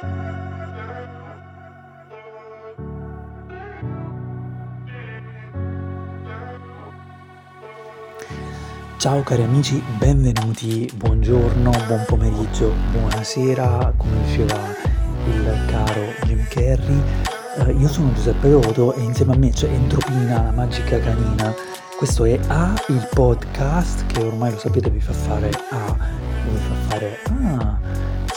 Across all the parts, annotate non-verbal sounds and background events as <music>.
Ciao cari amici, benvenuti, buongiorno, buon pomeriggio, buonasera, come diceva il caro Jim Carrey. Uh, io sono Giuseppe Roto e insieme a me c'è Entropina, la magica canina. Questo è A, il podcast che ormai lo sapete vi fa fare A, vi fa fare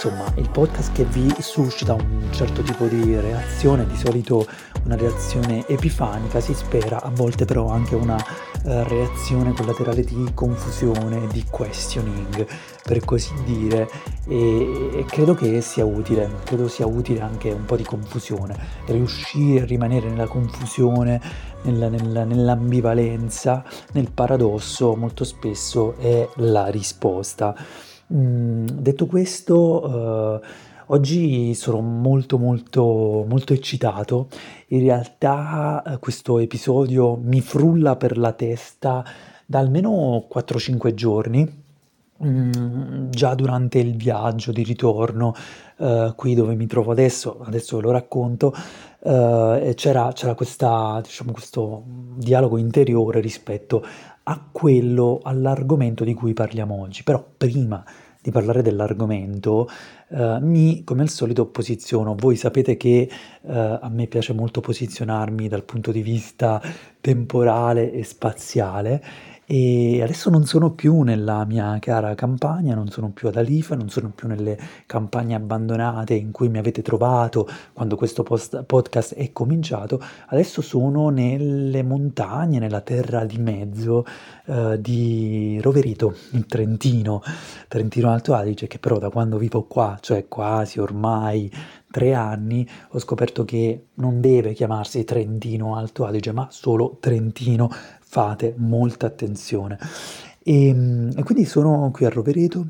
insomma il podcast che vi suscita un certo tipo di reazione, di solito una reazione epifanica, si spera, a volte però anche una uh, reazione collaterale di confusione, di questioning, per così dire, e, e, credo che sia utile, credo sia utile anche un po' di confusione, riuscire a rimanere nella confusione, nella, nella, nell'ambivalenza, nel paradosso, molto spesso è la risposta. Mm, detto questo, uh, oggi sono molto molto molto eccitato. In realtà uh, questo episodio mi frulla per la testa da almeno 4-5 giorni. Mm, già durante il viaggio di ritorno uh, qui dove mi trovo adesso, adesso ve lo racconto, c'era, c'era questa, diciamo, questo dialogo interiore rispetto a quello, all'argomento di cui parliamo oggi. Però prima di parlare dell'argomento eh, mi, come al solito, posiziono. Voi sapete che eh, a me piace molto posizionarmi dal punto di vista temporale e spaziale e adesso non sono più nella mia cara campagna, non sono più ad Alifa, non sono più nelle campagne abbandonate in cui mi avete trovato quando questo post- podcast è cominciato, adesso sono nelle montagne, nella terra di mezzo eh, di Roverito, in Trentino, Trentino Alto Adige, che però da quando vivo qua, cioè quasi ormai tre anni, ho scoperto che non deve chiamarsi Trentino Alto Adige, ma solo Trentino fate molta attenzione. E, ehm, e quindi sono qui a Rovereto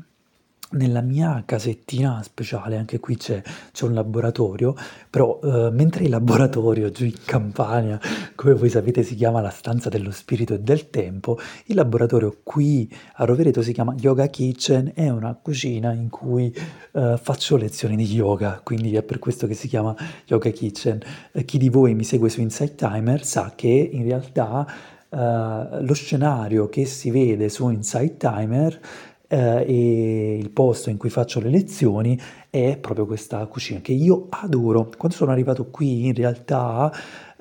nella mia casettina speciale, anche qui c'è, c'è un laboratorio, però eh, mentre il laboratorio giù in Campania, come voi sapete si chiama la stanza dello spirito e del tempo, il laboratorio qui a Rovereto si chiama Yoga Kitchen, è una cucina in cui eh, faccio lezioni di yoga, quindi è per questo che si chiama Yoga Kitchen. Eh, chi di voi mi segue su Insight Timer sa che in realtà Uh, lo scenario che si vede su Insight Timer uh, e il posto in cui faccio le lezioni è proprio questa cucina che io adoro. Quando sono arrivato qui in realtà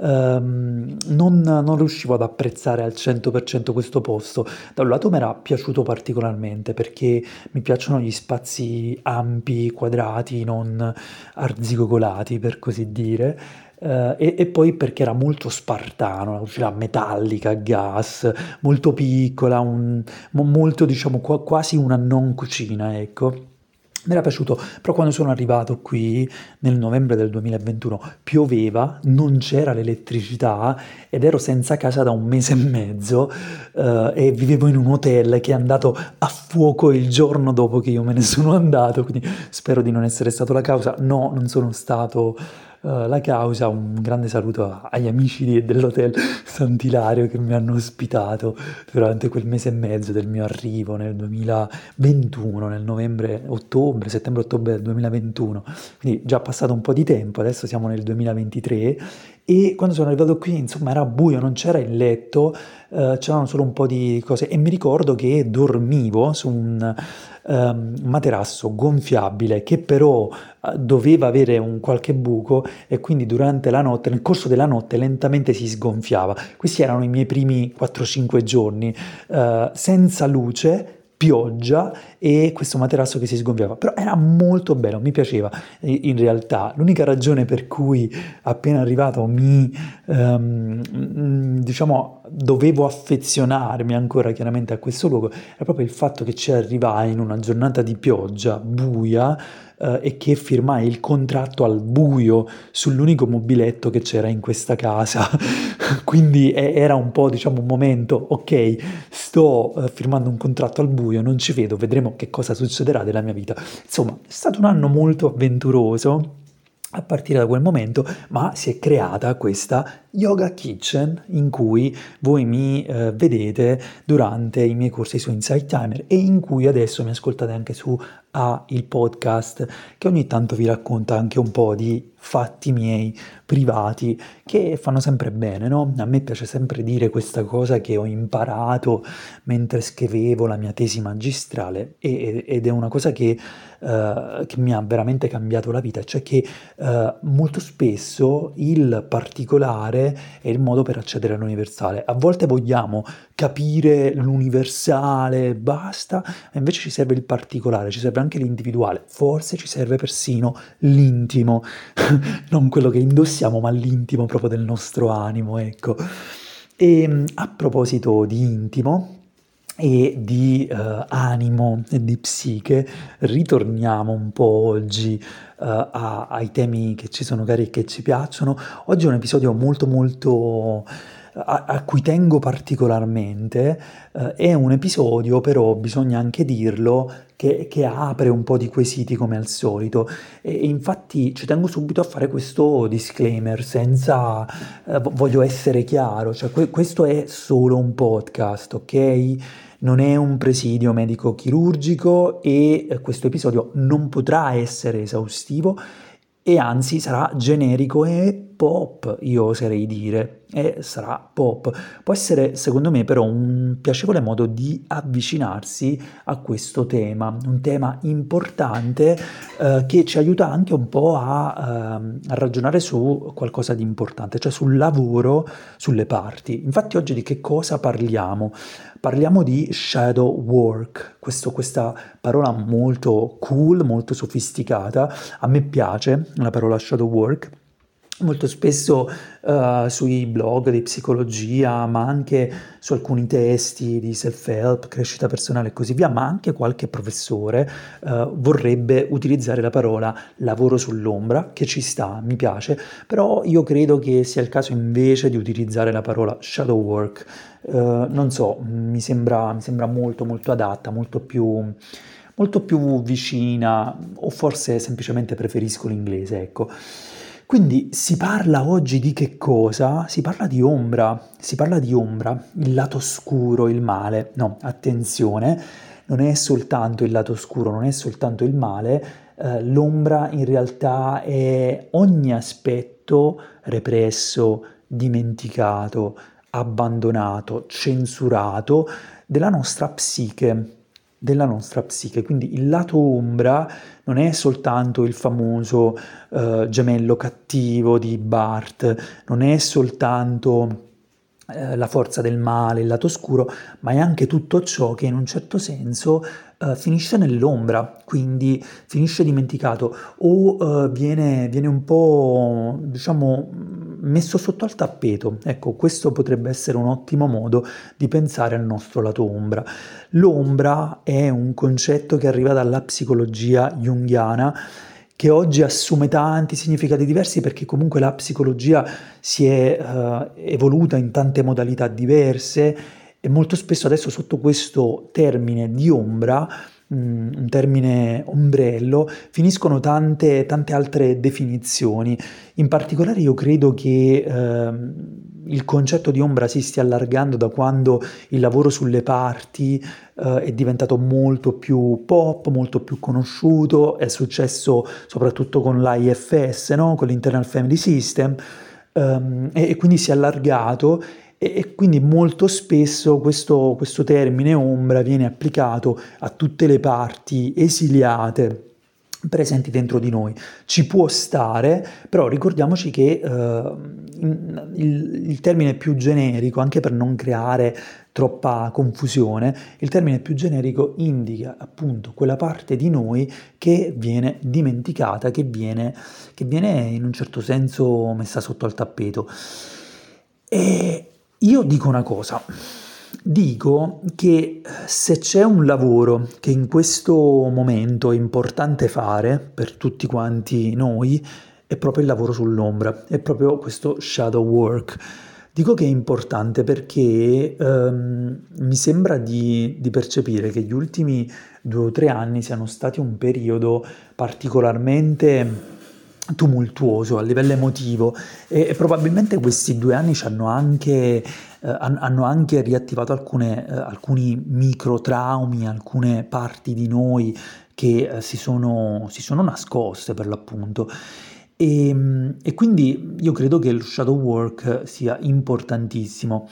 um, non, non, riuscivo ad apprezzare al 100% questo posto. Da un lato mi era piaciuto particolarmente perché mi piacciono gli spazi ampi, quadrati, non arzigogolati per così dire. Uh, e, e, poi perché era molto spartano, una cucina metallica a gas, molto piccola, un, molto diciamo qua, quasi una non cucina, ecco. Mi era piaciuto, però quando sono arrivato qui nel novembre del 2021 pioveva, non c'era l'elettricità ed ero senza casa da un mese e mezzo uh, e vivevo in un hotel che è andato a fuoco il giorno dopo che io me ne sono andato, quindi spero di non essere stato la causa. No, non sono stato uh, la causa. Un grande saluto agli amici dell'hotel <laughs> Sant'Ilario che mi hanno ospitato durante quel mese e mezzo del mio arrivo nel 2021, nel novembre, ottobre, settembre-ottobre del 2021. Quindi già passato un po' di tempo, adesso siamo nel 2023 e quando sono arrivato qui, insomma, era buio, non c'era il letto, uh, c'erano solo un po' di cose e mi ricordo che dormivo su un um, materasso gonfiabile che però uh, doveva avere un qualche buco e quindi durante la notte, nel corso della notte lentamente si sgonfiava. Questi erano i miei primi 4-5 giorni uh, senza luce pioggia e questo materasso che si sgonfiava, però era molto bello, mi piaceva in realtà. L'unica ragione per cui appena arrivato mi, um, diciamo, dovevo affezionarmi ancora chiaramente a questo luogo era proprio il fatto che ci arrivai in una giornata di pioggia buia eh, e che firmai il contratto al buio sull'unico mobiletto che c'era in questa casa. <laughs> Quindi era un po' diciamo un momento, ok, sto eh, firmando un contratto al buio, non ci vedo, vedremo che cosa succederà della mia vita. Insomma, è stato un anno molto avventuroso a partire da quel momento, ma si è creata questa Yoga Kitchen in cui voi mi eh, vedete durante i miei corsi su Insight Timer e in cui adesso mi ascoltate anche su ha il podcast che ogni tanto vi racconta anche un po' di fatti miei privati che fanno sempre bene, no? A me piace sempre dire questa cosa che ho imparato mentre scrivevo la mia tesi magistrale e, ed è una cosa che, uh, che, mi ha veramente cambiato la vita, cioè che uh, molto spesso il particolare è il modo per accedere all'universale. A volte vogliamo capire l'universale, basta, e invece ci serve il particolare, ci serve anche l'individuale, forse ci serve persino l'intimo. <laughs> non quello che indossiamo, ma l'intimo proprio del nostro animo, ecco. E ehm, a proposito di intimo e di uh, animo e di psiche, ritorniamo un po' oggi uh, a, ai temi che ci sono cari e che ci piacciono. Oggi è un episodio molto molto a, a cui tengo particolarmente, eh, è un episodio però, bisogna anche dirlo, che, che, apre un po' di quesiti come al solito e, e infatti ci tengo subito a fare questo disclaimer senza, eh, voglio essere chiaro, cioè que- questo è solo un podcast, ok? non è un presidio medico-chirurgico e eh, questo episodio non potrà essere esaustivo e anzi sarà generico e pop, io oserei dire, e sarà pop. Può essere, secondo me, però un piacevole modo di avvicinarsi a questo tema, un tema importante eh, che ci aiuta anche un po' a, eh, a, ragionare su qualcosa di importante, cioè sul lavoro, sulle parti. Infatti oggi di che cosa parliamo? Parliamo di shadow work, questo, questa parola molto cool, molto sofisticata, a me piace la parola shadow work molto spesso uh, sui blog di psicologia, ma anche su alcuni testi di self-help, crescita personale e così via, ma anche qualche professore uh, vorrebbe utilizzare la parola lavoro sull'ombra, che ci sta, mi piace, però io credo che sia il caso invece di utilizzare la parola shadow work, uh, non so, mi sembra, mi sembra molto molto adatta, molto più molto più vicina o forse semplicemente preferisco l'inglese, ecco. Quindi si parla oggi di che cosa? Si parla di ombra, si parla di ombra, il lato scuro, il male. No, attenzione, non è soltanto il lato scuro, non è soltanto il male, eh, l'ombra in realtà è ogni aspetto represso, dimenticato, abbandonato, censurato della nostra psiche, della nostra psiche. Quindi il lato ombra non è soltanto il famoso uh, gemello cattivo di Bart, non è soltanto uh, la forza del male, il lato oscuro, ma è anche tutto ciò che in un certo senso uh, finisce nell'ombra, quindi finisce dimenticato o viene, viene un po', diciamo, messo sotto al tappeto. Ecco, questo potrebbe essere un ottimo modo di pensare al nostro lato ombra. L'ombra è un concetto che arriva dalla psicologia junghiana che oggi assume tanti significati diversi perché comunque la psicologia si è uh, evoluta in tante modalità diverse e molto spesso adesso sotto questo termine di ombra un termine ombrello, finiscono tante, tante altre definizioni. In particolare io credo che eh, il concetto di ombra si stia allargando da quando il lavoro sulle parti eh, è diventato molto più pop, molto più conosciuto, è successo soprattutto con l'IFS, no? con l'Internal Family System, ehm, e, e quindi si è allargato e, quindi molto spesso questo, questo termine ombra viene applicato a tutte le parti esiliate presenti dentro di noi. Ci può stare, però ricordiamoci che uh, il, il, termine più generico, anche per non creare troppa confusione, il termine più generico indica appunto quella parte di noi che viene dimenticata, che viene, che viene in un certo senso messa sotto al tappeto. E, io dico una cosa, dico che se c'è un lavoro che in questo momento è importante fare per tutti quanti noi, è proprio il lavoro sull'ombra, è proprio questo shadow work. Dico che è importante perché ehm, mi sembra di, di, percepire che gli ultimi due o tre anni siano stati un periodo particolarmente tumultuoso a livello emotivo e, e probabilmente questi due anni ci hanno anche, eh, hanno anche riattivato alcune, eh, alcuni micro traumi, alcune parti di noi che eh, si, sono, si, sono, nascoste per l'appunto. E, ehm, e quindi io credo che lo shadow work sia importantissimo.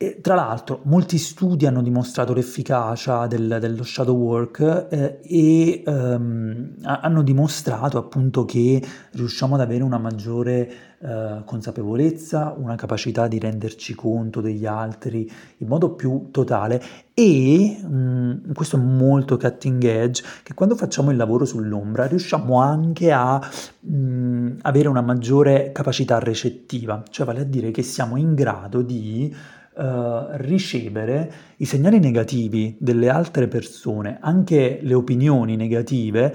E, tra l'altro, molti studi hanno dimostrato l'efficacia del, dello shadow work eh, e ehm, hanno dimostrato appunto che riusciamo ad avere una maggiore eh, consapevolezza, una capacità di renderci conto degli altri in modo più totale e, mh, mm, questo è molto cutting edge, che quando facciamo il lavoro sull'ombra riusciamo anche a mh, mm, avere una maggiore capacità recettiva, cioè vale a dire che siamo in grado di uh, ricevere i segnali negativi delle altre persone, anche le opinioni negative,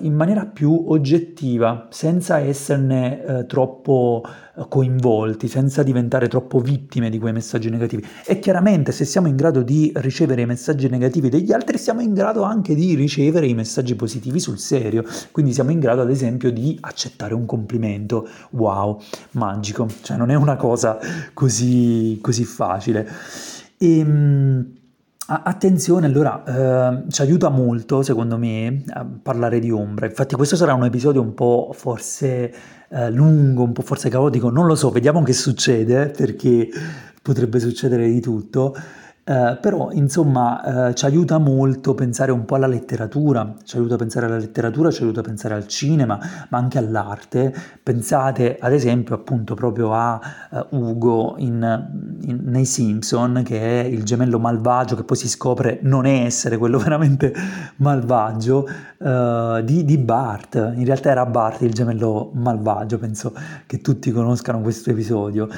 in maniera più oggettiva, senza esserne uh, troppo coinvolti, senza diventare troppo vittime di quei messaggi negativi. E chiaramente se siamo in grado di ricevere i messaggi negativi degli altri, siamo in grado anche di ricevere i messaggi positivi sul serio. Quindi siamo in grado, ad esempio, di accettare un complimento. Wow, magico. Cioè non è una cosa così, così facile. Ehm, Attenzione, allora, eh, ci aiuta molto, secondo me, a parlare di ombra. Infatti questo sarà un episodio un po' forse eh, lungo, un po' forse caotico, non lo so, vediamo che succede, perché potrebbe succedere di tutto. Eh, però insomma eh, ci aiuta molto pensare un po' alla letteratura, ci aiuta a pensare alla letteratura, ci aiuta a pensare al cinema, ma anche all'arte. Pensate ad esempio appunto proprio a uh, Ugo in, in, nei Simpson, che è il gemello malvagio che poi si scopre non essere quello <laughs> veramente malvagio uh, di, di Bart. In realtà era Bart il gemello malvagio, penso che tutti conoscano questo episodio.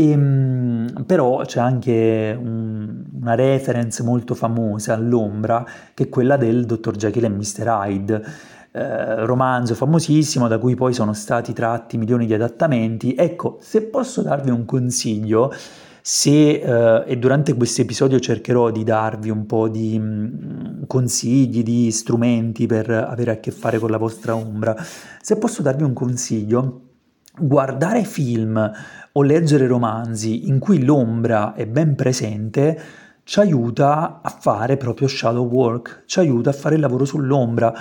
E, ehm, però c'è anche un, una reference molto famosa all'ombra che è quella del Dr. Jekyll e Mr. Hyde. Eh, romanzo famosissimo da cui poi sono stati tratti milioni di adattamenti. Ecco, se posso darvi un consiglio, se, eh, e durante questo episodio cercherò di darvi un po' di mh, mm, consigli, di strumenti per avere a che fare con la vostra ombra, se posso darvi un consiglio, guardare film o leggere romanzi in cui l'ombra è ben presente ci aiuta a fare proprio shadow work, ci aiuta a fare il lavoro sull'ombra.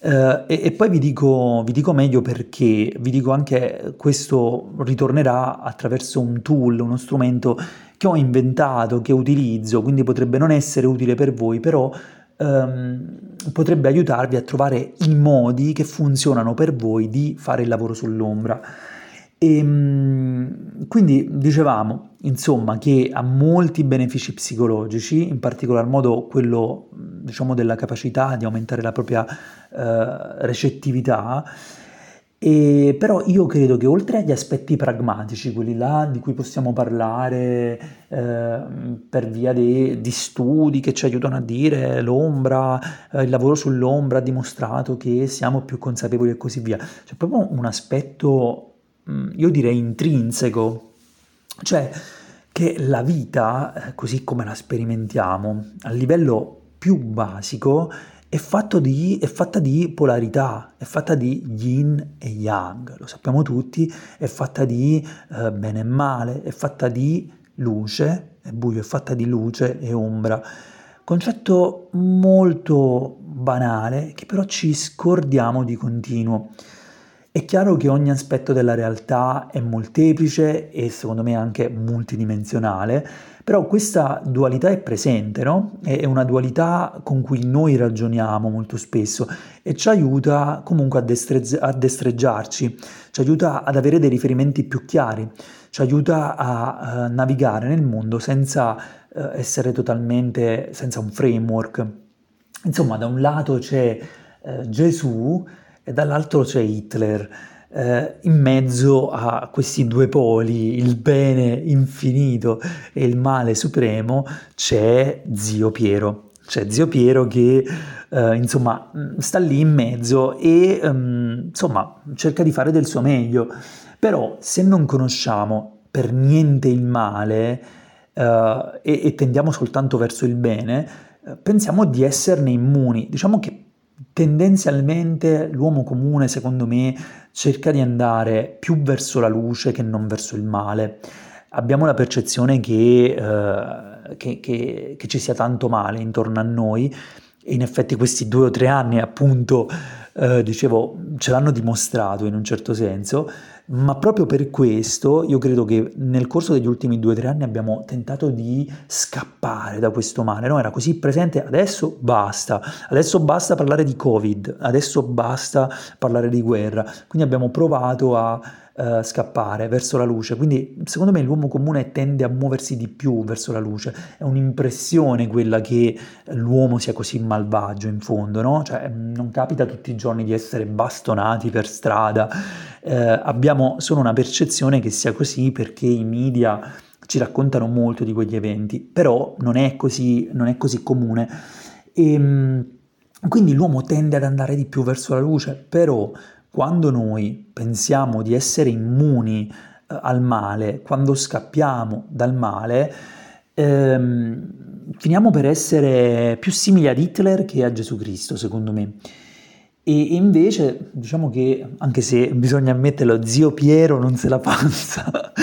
Uh, e, e, poi vi dico, vi dico, meglio perché, vi dico anche questo ritornerà attraverso un tool, uno strumento che ho inventato, che utilizzo, quindi potrebbe non essere utile per voi, però um, potrebbe aiutarvi a trovare i modi che funzionano per voi di fare il lavoro sull'ombra. E, ehm, quindi dicevamo, insomma, che ha molti benefici psicologici, in particolar modo quello, diciamo, della capacità di aumentare la propria eh, recettività, e, però io credo che oltre agli aspetti pragmatici, quelli là di cui possiamo parlare eh, per via de, di studi che ci aiutano a dire l'ombra, eh, il lavoro sull'ombra ha dimostrato che siamo più consapevoli e così via, c'è proprio un aspetto io direi intrinseco, cioè che la vita, eh, così come la sperimentiamo, a livello più basico, è, di, è, fatta di polarità, è fatta di yin e yang, lo sappiamo tutti, è fatta di eh, bene e male, è fatta di luce e buio, è fatta di luce e ombra. Concetto molto banale che però ci scordiamo di continuo. È chiaro che ogni aspetto della realtà è molteplice e secondo me anche multidimensionale, però questa dualità è presente, no? È una dualità con cui noi ragioniamo molto spesso e ci aiuta comunque a, destrezz- a destreggiarci, ci aiuta ad avere dei riferimenti più chiari, ci aiuta a uh, navigare nel mondo senza uh, essere totalmente, senza un framework. Insomma, da un lato c'è uh, Gesù, e dall'altro c'è Hitler. Eh, in mezzo a questi due poli, il bene infinito e il male supremo, c'è zio Piero. C'è zio Piero che eh, insomma sta lì in mezzo e um, insomma cerca di fare del suo meglio. Però se non conosciamo per niente il male uh, e, e, tendiamo soltanto verso il bene, uh, pensiamo di esserne immuni. Diciamo che tendenzialmente l'uomo comune, secondo me, cerca di andare più verso la luce che non verso il male. Abbiamo la percezione che, eh, che, che, che ci sia tanto male intorno a noi e in effetti questi due o tre anni appunto, eh, dicevo, ce l'hanno dimostrato in un certo senso, ma proprio per questo io credo che nel corso degli ultimi due o tre anni abbiamo tentato di scappare da questo male, no? Era così presente, adesso basta, adesso basta parlare di Covid, adesso basta parlare di guerra, quindi abbiamo provato a uh, scappare verso la luce. Quindi secondo me l'uomo comune tende a muoversi di più verso la luce. È un'impressione quella che l'uomo sia così malvagio in fondo, no? Cioè non capita tutti i giorni di essere bastonati per strada. Eh, abbiamo solo una percezione che sia così perché i media ci raccontano molto di quegli eventi, però non è così, non è così comune. E, ehm, quindi l'uomo tende ad andare di più verso la luce, però quando noi pensiamo di essere immuni eh, al male, quando scappiamo dal male, ehm, finiamo per essere più simili ad Hitler che a Gesù Cristo, secondo me. E invece, diciamo che, anche se bisogna ammetterlo, zio Piero non se la panza <laughs>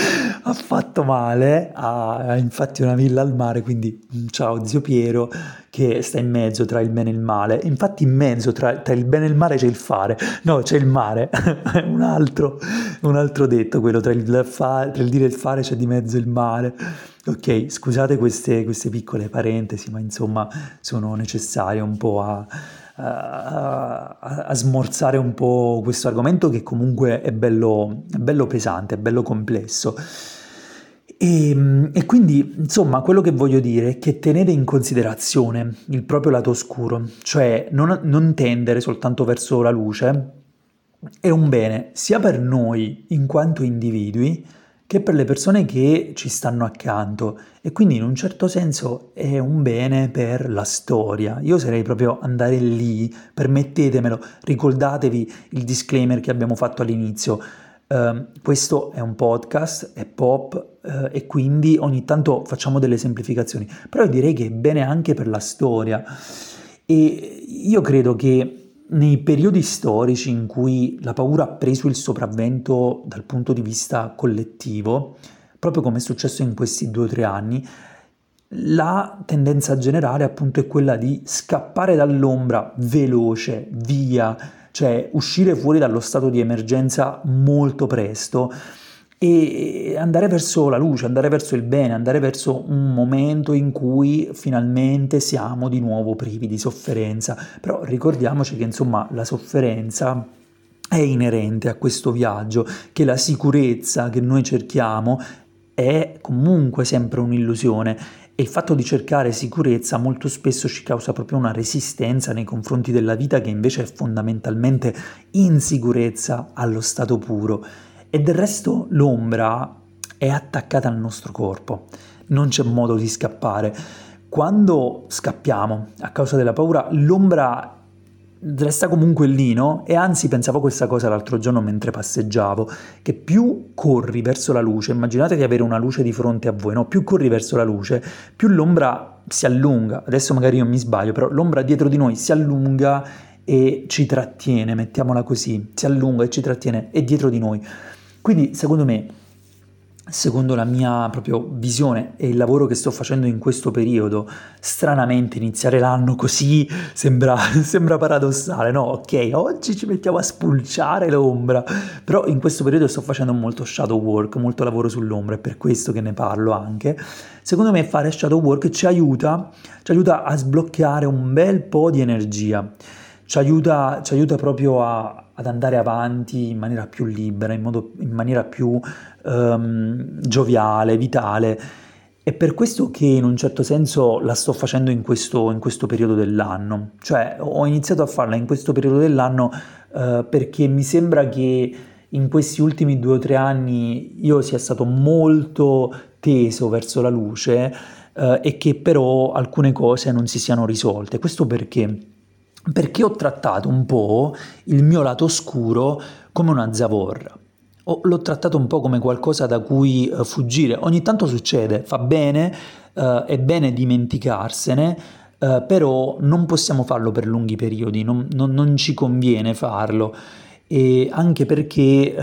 ha fatto male, ha infatti una villa al mare, quindi mm, ciao zio Piero che sta in mezzo tra il bene e il male. Infatti in mezzo tra, tra il bene e il male c'è il fare, no c'è il mare, <laughs> un, altro, un altro detto, quello tra il, fa, tra il dire e il fare c'è di mezzo il male. Ok, scusate queste, queste piccole parentesi, ma insomma sono necessarie un po' a a, a, smorzare un po' questo argomento che comunque è bello, è bello pesante, è bello complesso. E, ehm, e, quindi, insomma, quello che voglio dire è che tenere in considerazione il proprio lato oscuro, cioè non, non tendere soltanto verso la luce, è un bene sia per noi in quanto individui, che per le persone che ci stanno accanto e quindi in un certo senso è un bene per la storia. Io sarei proprio andare lì, permettetemelo, ricordatevi il disclaimer che abbiamo fatto all'inizio. Uh, questo è un podcast, è pop uh, e quindi ogni tanto facciamo delle semplificazioni, però direi che è bene anche per la storia e io credo che nei periodi storici in cui la paura ha preso il sopravvento dal punto di vista collettivo, proprio come è successo in questi due o tre anni, la tendenza generale appunto è quella di scappare dall'ombra veloce, via, cioè uscire fuori dallo stato di emergenza molto presto e andare verso la luce, andare verso il bene, andare verso un momento in cui finalmente siamo di nuovo privi di sofferenza. Però ricordiamoci che insomma la sofferenza è inerente a questo viaggio, che la sicurezza che noi cerchiamo è comunque sempre un'illusione e il fatto di cercare sicurezza molto spesso ci causa proprio una resistenza nei confronti della vita che invece è fondamentalmente insicurezza allo stato puro. E del resto l'ombra è attaccata al nostro corpo, non c'è modo di scappare. Quando scappiamo a causa della paura, l'ombra resta comunque lì, no? E anzi pensavo questa cosa l'altro giorno mentre passeggiavo, che più corri verso la luce, immaginate di avere una luce di fronte a voi, no? Più corri verso la luce, più l'ombra si allunga, adesso magari io mi sbaglio, però l'ombra dietro di noi si allunga e ci trattiene, mettiamola così, si allunga e ci trattiene, è dietro di noi. Quindi secondo me secondo la mia proprio visione e il lavoro che sto facendo in questo periodo, stranamente iniziare l'anno così sembra, <laughs> sembra paradossale, no? Ok, oggi ci mettiamo a spulciare l'ombra, però in questo periodo sto facendo molto shadow work, molto lavoro sull'ombra, è per questo che ne parlo anche. Secondo me fare shadow work ci aiuta, ci aiuta a sbloccare un bel po' di energia, ci aiuta, ci aiuta proprio a, ad andare avanti in maniera più libera, in, modo, in maniera più um, gioviale, vitale. È per questo che in un certo senso la sto facendo in questo, in questo periodo dell'anno. Cioè ho iniziato a farla in questo periodo dell'anno uh, perché mi sembra che in questi ultimi due o tre anni io sia stato molto teso verso la luce uh, e che però alcune cose non si siano risolte. Questo perché? Perché ho trattato un po' il mio lato oscuro come una zavorra. O l'ho trattato un po' come qualcosa da cui uh, fuggire. Ogni tanto succede, fa bene, uh, è bene dimenticarsene, uh, però non possiamo farlo per lunghi periodi, non, non, non ci conviene farlo. E anche perché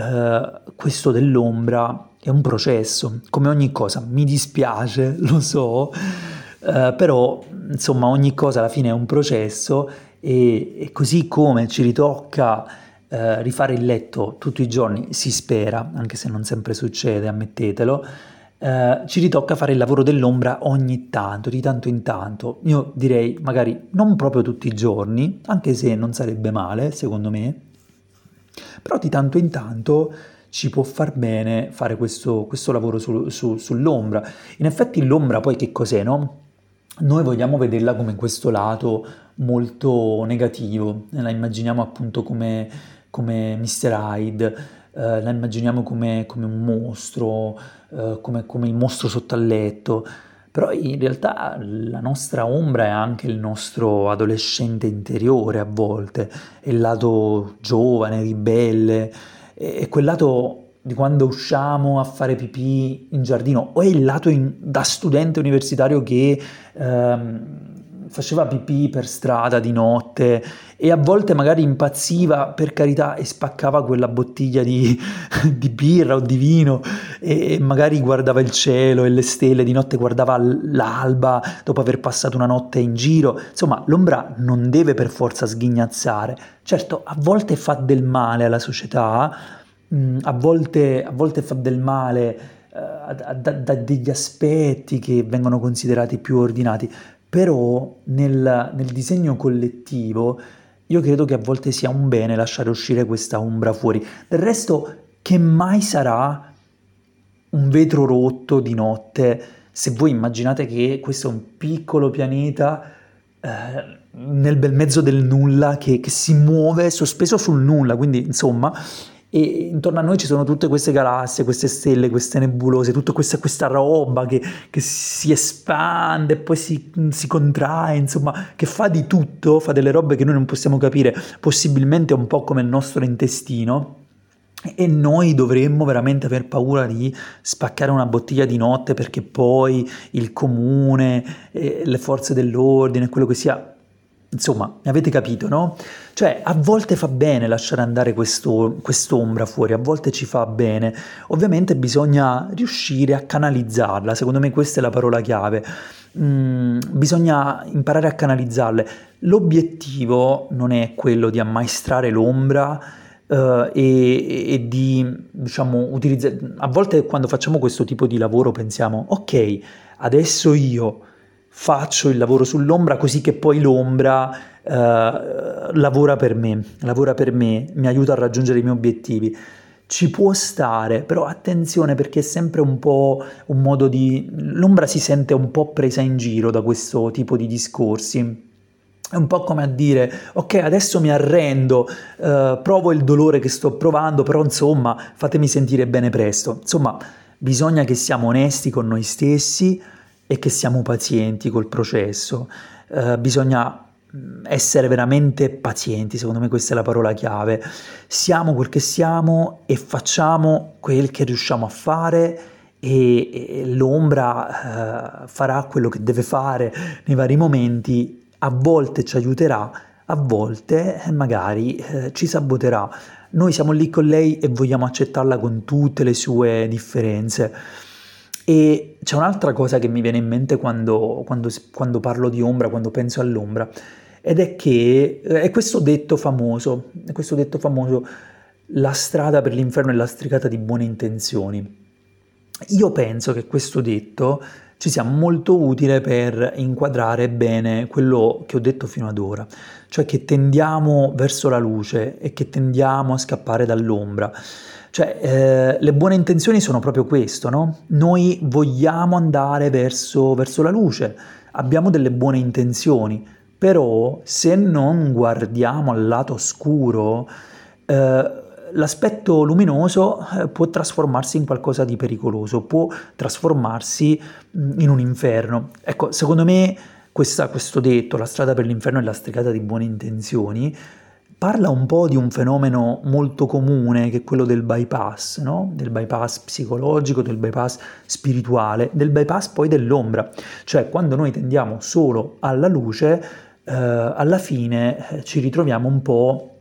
questo dell'ombra è un processo, come ogni cosa. Mi dispiace, <laughs> lo so, uh, però insomma ogni cosa alla fine è un processo e, e così come ci ritocca uh, rifare il letto tutti i giorni, si spera, anche se non sempre succede, ammettetelo, Uh, ci ritocca fare il lavoro dell'ombra ogni tanto, di tanto in tanto. Io direi magari non proprio tutti i giorni, anche se non sarebbe male, secondo me, però di tanto in tanto ci può far bene fare questo, questo lavoro su, su, sull'ombra. In effetti l'ombra poi che cos'è, no? Noi vogliamo vederla come questo lato molto negativo, la immaginiamo appunto come, come Mr. Hyde, eh, la immaginiamo come, come un mostro, eh, come, come il mostro sotto al letto, però in realtà la nostra ombra è anche il nostro adolescente interiore a volte, è il lato giovane, ribelle, è quel lato di quando usciamo a fare pipì in giardino o è il lato in, da studente universitario che ehm, faceva pipì per strada di notte e a volte magari impazziva per carità e spaccava quella bottiglia di, <laughs> di birra o di vino e magari guardava il cielo e le stelle, di notte guardava l'alba dopo aver passato una notte in giro. Insomma, l'ombra non deve per forza sghignazzare. Certo, a volte fa del male alla società, mm, a volte, a volte fa del male eh, da, da, degli aspetti che vengono considerati più ordinati, però nel, nel disegno collettivo io credo che a volte sia un bene lasciare uscire questa ombra fuori. Del resto, che mai sarà un vetro rotto di notte se voi immaginate che questo è un piccolo pianeta eh, nel bel mezzo del nulla che, che si muove sospeso sul nulla, quindi insomma e intorno a noi ci sono tutte queste galassie, queste stelle, queste nebulose, tutta questa, questa roba che, che, si espande e poi si, si, contrae, insomma, che fa di tutto, fa delle robe che noi non possiamo capire, possibilmente un po' come il nostro intestino. E noi dovremmo veramente aver paura di spaccare una bottiglia di notte perché poi il comune, eh, le forze dell'ordine, quello che sia, Insomma, avete capito, no? Cioè, a volte fa bene lasciare andare questo, quest'ombra fuori, a volte ci fa bene. Ovviamente bisogna riuscire a canalizzarla, secondo me questa è la parola chiave. Mm, bisogna imparare a canalizzarle. L'obiettivo non è quello di ammaestrare l'ombra uh, e, e, di, diciamo, utilizzare... A volte quando facciamo questo tipo di lavoro pensiamo, ok, adesso io faccio il lavoro sull'ombra così che poi l'ombra eh, lavora per me, lavora per me, mi aiuta a raggiungere i miei obiettivi. Ci può stare, però attenzione perché è sempre un po' un modo di... L'ombra si sente un po' presa in giro da questo tipo di discorsi. È un po' come a dire, ok, adesso mi arrendo, eh, provo il dolore che sto provando, però insomma fatemi sentire bene presto. Insomma, bisogna che siamo onesti con noi stessi, e che siamo pazienti col processo. Uh, bisogna mm, essere veramente pazienti, secondo me questa è la parola chiave. Siamo quel che siamo e facciamo quel che riusciamo a fare e, e l'ombra uh, farà quello che deve fare nei vari momenti, a volte ci aiuterà, a volte eh, magari eh, ci saboterà. Noi siamo lì con lei e vogliamo accettarla con tutte le sue differenze. E c'è un'altra cosa che mi viene in mente quando, quando, quando parlo di ombra, quando penso all'ombra, ed è che eh, è questo detto famoso, questo detto famoso, la strada per l'inferno è lastricata di buone intenzioni. Io penso che questo detto ci sia molto utile per inquadrare bene quello che ho detto fino ad ora, cioè che tendiamo verso la luce e che tendiamo a scappare dall'ombra. Cioè, eh, le buone intenzioni sono proprio questo, no? Noi vogliamo andare verso, verso la luce, abbiamo delle buone intenzioni, però se non guardiamo al lato oscuro, eh, l'aspetto luminoso eh, può trasformarsi in qualcosa di pericoloso, può trasformarsi in un inferno. Ecco, secondo me questa, questo detto, la strada per l'inferno è lastricata di buone intenzioni, parla un po' di un fenomeno molto comune che è quello del bypass, no? del bypass psicologico, del bypass spirituale, del bypass poi dell'ombra, cioè quando noi tendiamo solo alla luce, eh, alla fine eh, ci ritroviamo un po',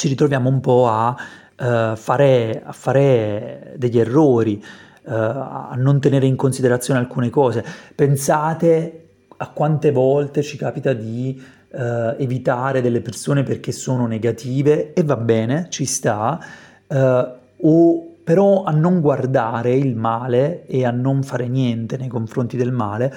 ritroviamo un po a, eh, fare, a fare degli errori, eh, a non tenere in considerazione alcune cose. Pensate a quante volte ci capita di eh, evitare delle persone perché sono negative e va bene, ci sta, eh, o però a non guardare il male e a non fare niente nei confronti del male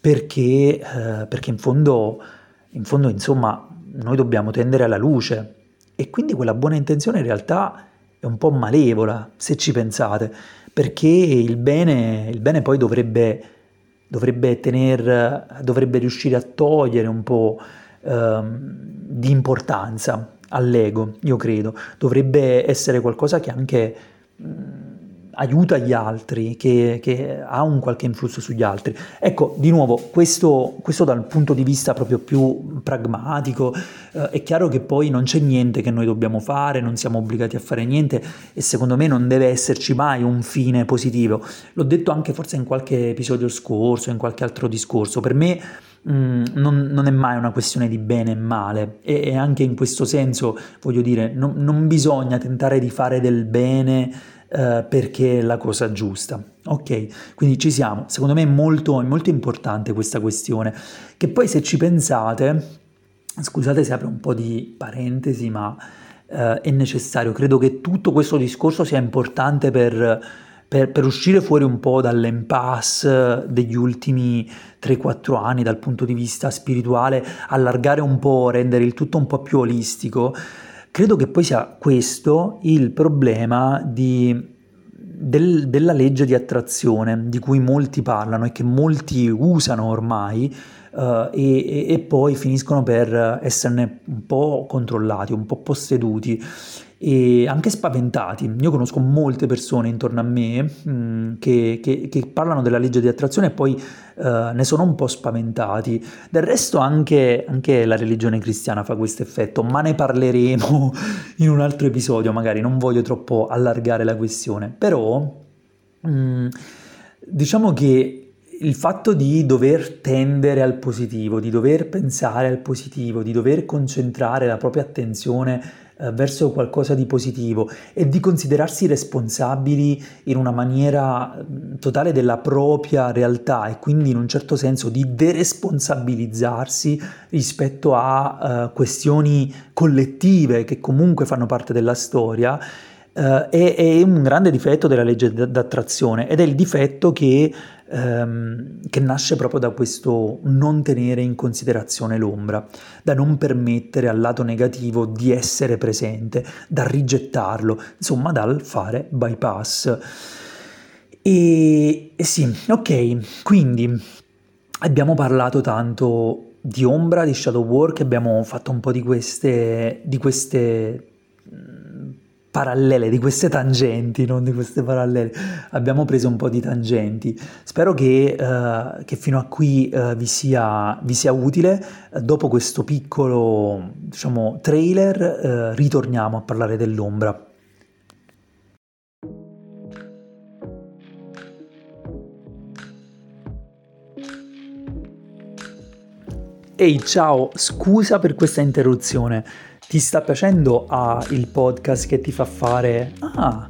perché, eh, perché in, fondo, in fondo, insomma, noi dobbiamo tendere alla luce. E quindi quella buona intenzione in realtà è un po' malevola, se ci pensate, perché il bene, il bene poi dovrebbe, dovrebbe, tener, dovrebbe riuscire a togliere un po' ehm, di importanza all'ego, io credo, dovrebbe essere qualcosa che anche aiuta gli altri, che, che, ha un qualche influsso sugli altri. Ecco, di nuovo, questo, questo dal punto di vista proprio più pragmatico, eh, è chiaro che poi non c'è niente che noi dobbiamo fare, non siamo obbligati a fare niente e secondo me non deve esserci mai un fine positivo. L'ho detto anche forse in qualche episodio scorso, in qualche altro discorso, per me Mm, non, non, è mai una questione di bene e male. E, e anche in questo senso voglio dire non, non bisogna tentare di fare del bene eh, perché è la cosa giusta. Ok? Quindi ci siamo. Secondo me è molto, molto importante questa questione. Che poi se ci pensate scusate se apro un po' di parentesi ma eh, è necessario. Credo che tutto questo discorso sia importante per per, per, uscire fuori un po' dall'impasse degli ultimi 3-4 anni dal punto di vista spirituale, allargare un po', rendere il tutto un po' più olistico, credo che poi sia questo il problema di, del, della legge di attrazione di cui molti parlano e che molti usano ormai. Uh, e, e, poi finiscono per esserne un po' controllati, un po' posseduti e anche spaventati. Io conosco molte persone intorno a me mh, mm, che, che, che, parlano della legge di attrazione e poi uh, ne sono un po' spaventati. Del resto anche, anche la religione cristiana fa questo effetto, ma ne parleremo <laughs> in un altro episodio, magari non voglio troppo allargare la questione. Però mh, mm, diciamo che il fatto di dover tendere al positivo, di dover pensare al positivo, di dover concentrare la propria attenzione eh, verso qualcosa di positivo e di considerarsi responsabili in una maniera mm, totale della propria realtà e quindi in un certo senso di deresponsabilizzarsi rispetto a uh, questioni collettive che comunque fanno parte della storia. Uh, è, è, un grande difetto della legge d'attrazione ed è il difetto che ehm, che nasce proprio da questo non tenere in considerazione l'ombra, da non permettere al lato negativo di essere presente, da rigettarlo, insomma dal fare bypass. E, e sì, ok, quindi abbiamo parlato tanto di ombra, di shadow work, abbiamo fatto un po' di queste, di queste parallele, di queste tangenti, non di queste parallele. Abbiamo preso un po' di tangenti. Spero che, uh, che fino a qui uh, vi, sia, vi, sia, utile. dopo questo piccolo, diciamo, trailer, uh, ritorniamo a parlare dell'ombra. Ehi, ciao, scusa per questa interruzione ti sta piacendo ah, il podcast che ti fa fare ah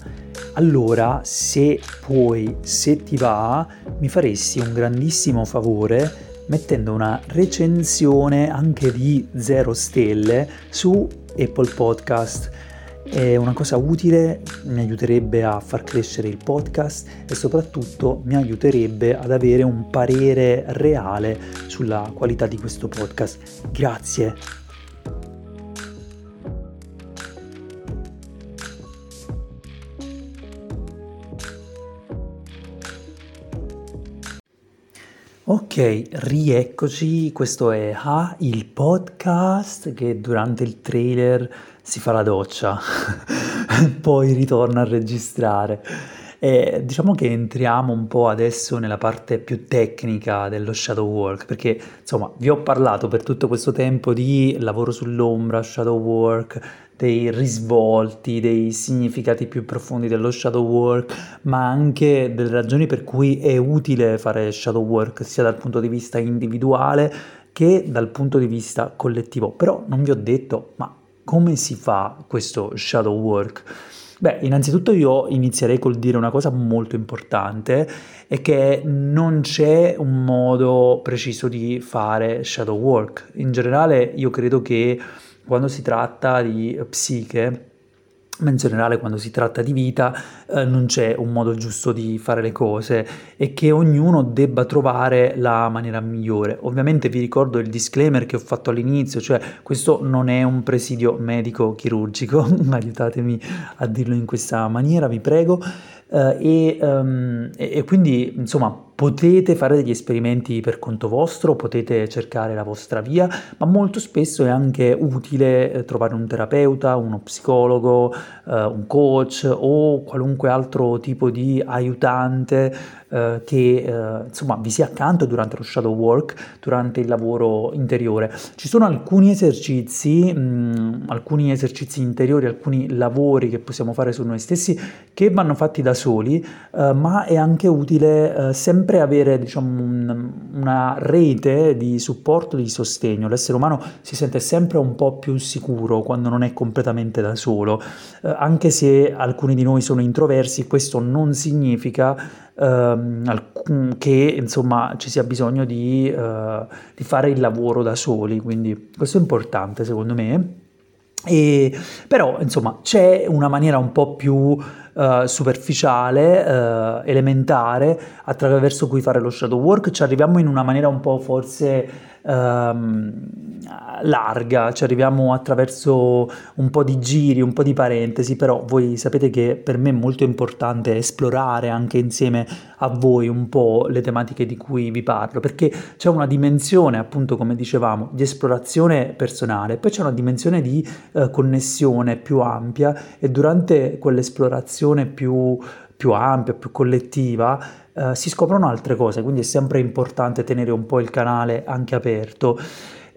allora se puoi se ti va mi faresti un grandissimo favore mettendo una recensione anche di 0 stelle su Apple Podcast è una cosa utile, mi aiuterebbe a far crescere il podcast e soprattutto mi aiuterebbe ad avere un parere reale sulla qualità di questo podcast. Grazie. Ok, rieccoci, questo è Ah, il podcast che durante il trailer si fa la doccia, <laughs> poi ritorna a registrare. E diciamo che entriamo un po' adesso nella parte più tecnica dello shadow work, perché insomma vi ho parlato per tutto questo tempo di lavoro sull'ombra, shadow work, dei risvolti, dei significati più profondi dello shadow work, ma anche delle ragioni per cui è utile fare shadow work sia dal punto di vista individuale che dal punto di vista collettivo. Però non vi ho detto, ma come si fa questo shadow work? Beh, innanzitutto io inizierei col dire una cosa molto importante, è che non c'è un modo preciso di fare shadow work. In generale io credo che quando si tratta di psiche, ma in generale quando si tratta di vita eh, non c'è un modo giusto di fare le cose e che ognuno debba trovare la maniera migliore. Ovviamente vi ricordo il disclaimer che ho fatto all'inizio, cioè questo non è un presidio medico chirurgico, <laughs> aiutatemi a dirlo in questa maniera, vi prego. Uh, e, um, e, e, quindi insomma potete fare degli esperimenti per conto vostro, potete cercare la vostra via, ma molto spesso è anche utile eh, trovare un terapeuta, uno psicologo, uh, un coach o qualunque altro tipo di aiutante uh, che insomma vi sia accanto durante lo shadow work, durante il lavoro interiore. Ci sono alcuni esercizi, mh, mm, alcuni esercizi interiori, alcuni lavori che possiamo fare su noi stessi che vanno fatti da soli, eh, ma è anche utile eh, sempre avere diciamo, un, una rete di supporto, di sostegno. L'essere umano si sente sempre un po' più sicuro quando non è completamente da solo, eh, anche se alcuni di noi sono introversi, questo non significa ehm, che insomma ci sia bisogno di, uh, di, fare il lavoro da soli, quindi questo è importante secondo me. E, però insomma c'è una maniera un po' più uh, superficiale, uh, elementare, attraverso cui fare lo shadow work, ci arriviamo in una maniera un po' forse um, larga, ci arriviamo attraverso un po' di giri, un po' di parentesi, però voi sapete che per me è molto importante esplorare anche insieme a voi un po' le tematiche di cui vi parlo, perché c'è una dimensione, appunto come dicevamo, di esplorazione personale, poi c'è una dimensione di uh, connessione più ampia e durante quell'esplorazione più, più ampia, più collettiva, eh, si scoprono altre cose, quindi è sempre importante tenere un po' il canale anche aperto.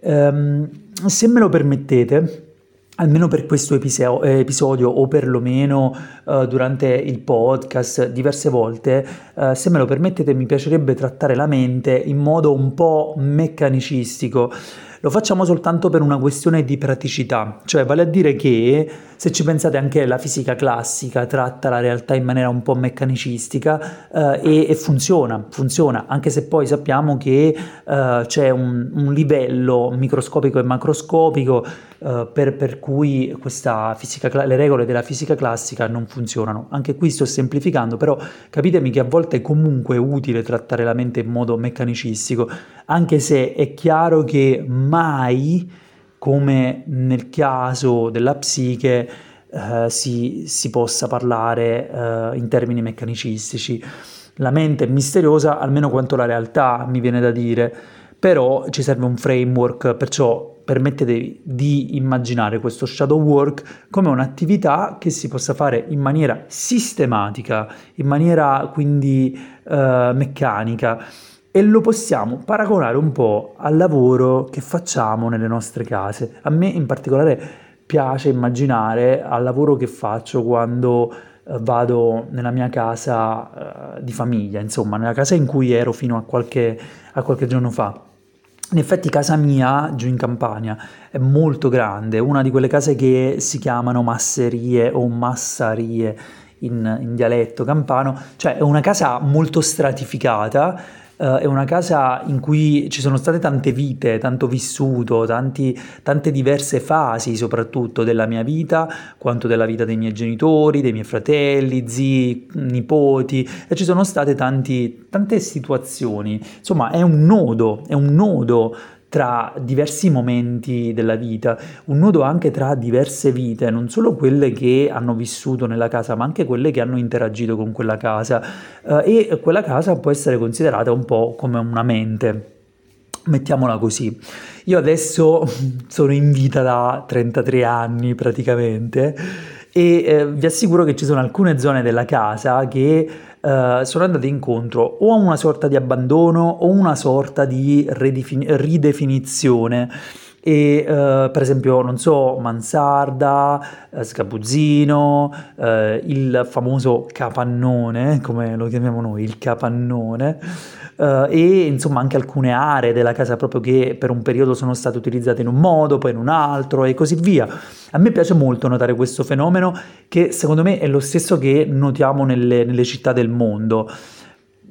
Um, se me lo permettete, almeno per questo episodio, episodio o perlomeno uh, durante il podcast diverse volte, uh, se me lo permettete mi piacerebbe trattare la mente in modo un po' meccanicistico. Lo facciamo soltanto per una questione di praticità, cioè vale a dire che se ci pensate anche la fisica classica tratta la realtà in maniera un po' meccanicistica eh, e, e, funziona, funziona, anche se poi sappiamo che eh, c'è un, un, livello microscopico e macroscopico eh, per, per, cui fisica, le regole della fisica classica non funzionano. Anche qui sto semplificando, però capitemi che a volte è comunque utile trattare la mente in modo meccanicistico, anche se è chiaro che mai come nel caso della psiche eh, si, si, possa parlare eh, in termini meccanicistici. La mente è misteriosa almeno quanto la realtà, mi viene da dire, però ci serve un framework, perciò permettetevi di immaginare questo shadow work come un'attività che si possa fare in maniera sistematica, in maniera quindi eh, meccanica e lo possiamo paragonare un po' al lavoro che facciamo nelle nostre case. A me in particolare piace immaginare al lavoro che faccio quando eh, vado nella mia casa eh, di famiglia, insomma, nella casa in cui ero fino a qualche, a qualche giorno fa. In effetti casa mia, giù in Campania, è molto grande, una di quelle case che si chiamano masserie o massarie in, in dialetto campano, cioè è una casa molto stratificata, Uh, è una casa in cui ci sono state tante vite, tanto vissuto, tanti, tante diverse fasi soprattutto della mia vita, quanto della vita dei miei genitori, dei miei fratelli, zii, nipoti, e ci sono state tanti, tante situazioni. Insomma, è un nodo, è un nodo tra diversi momenti della vita, un nodo anche tra diverse vite, non solo quelle che hanno vissuto nella casa, ma anche quelle che hanno interagito con quella casa eh, e quella casa può essere considerata un po' come una mente. Mettiamola così. Io adesso <laughs> sono in vita da 33 anni praticamente e eh, vi assicuro che ci sono alcune zone della casa che eh, sono andate incontro o a una sorta di abbandono o una sorta di redefin- ridefinizione. e uh, per esempio, non so, mansarda, uh, sgabuzzino, uh, il famoso capannone, come lo chiamiamo noi, il capannone, e insomma anche alcune aree della casa proprio che per un periodo sono state utilizzate in un modo, poi in un altro e così via. A me piace molto notare questo fenomeno che secondo me è lo stesso che notiamo nelle, nelle città del mondo.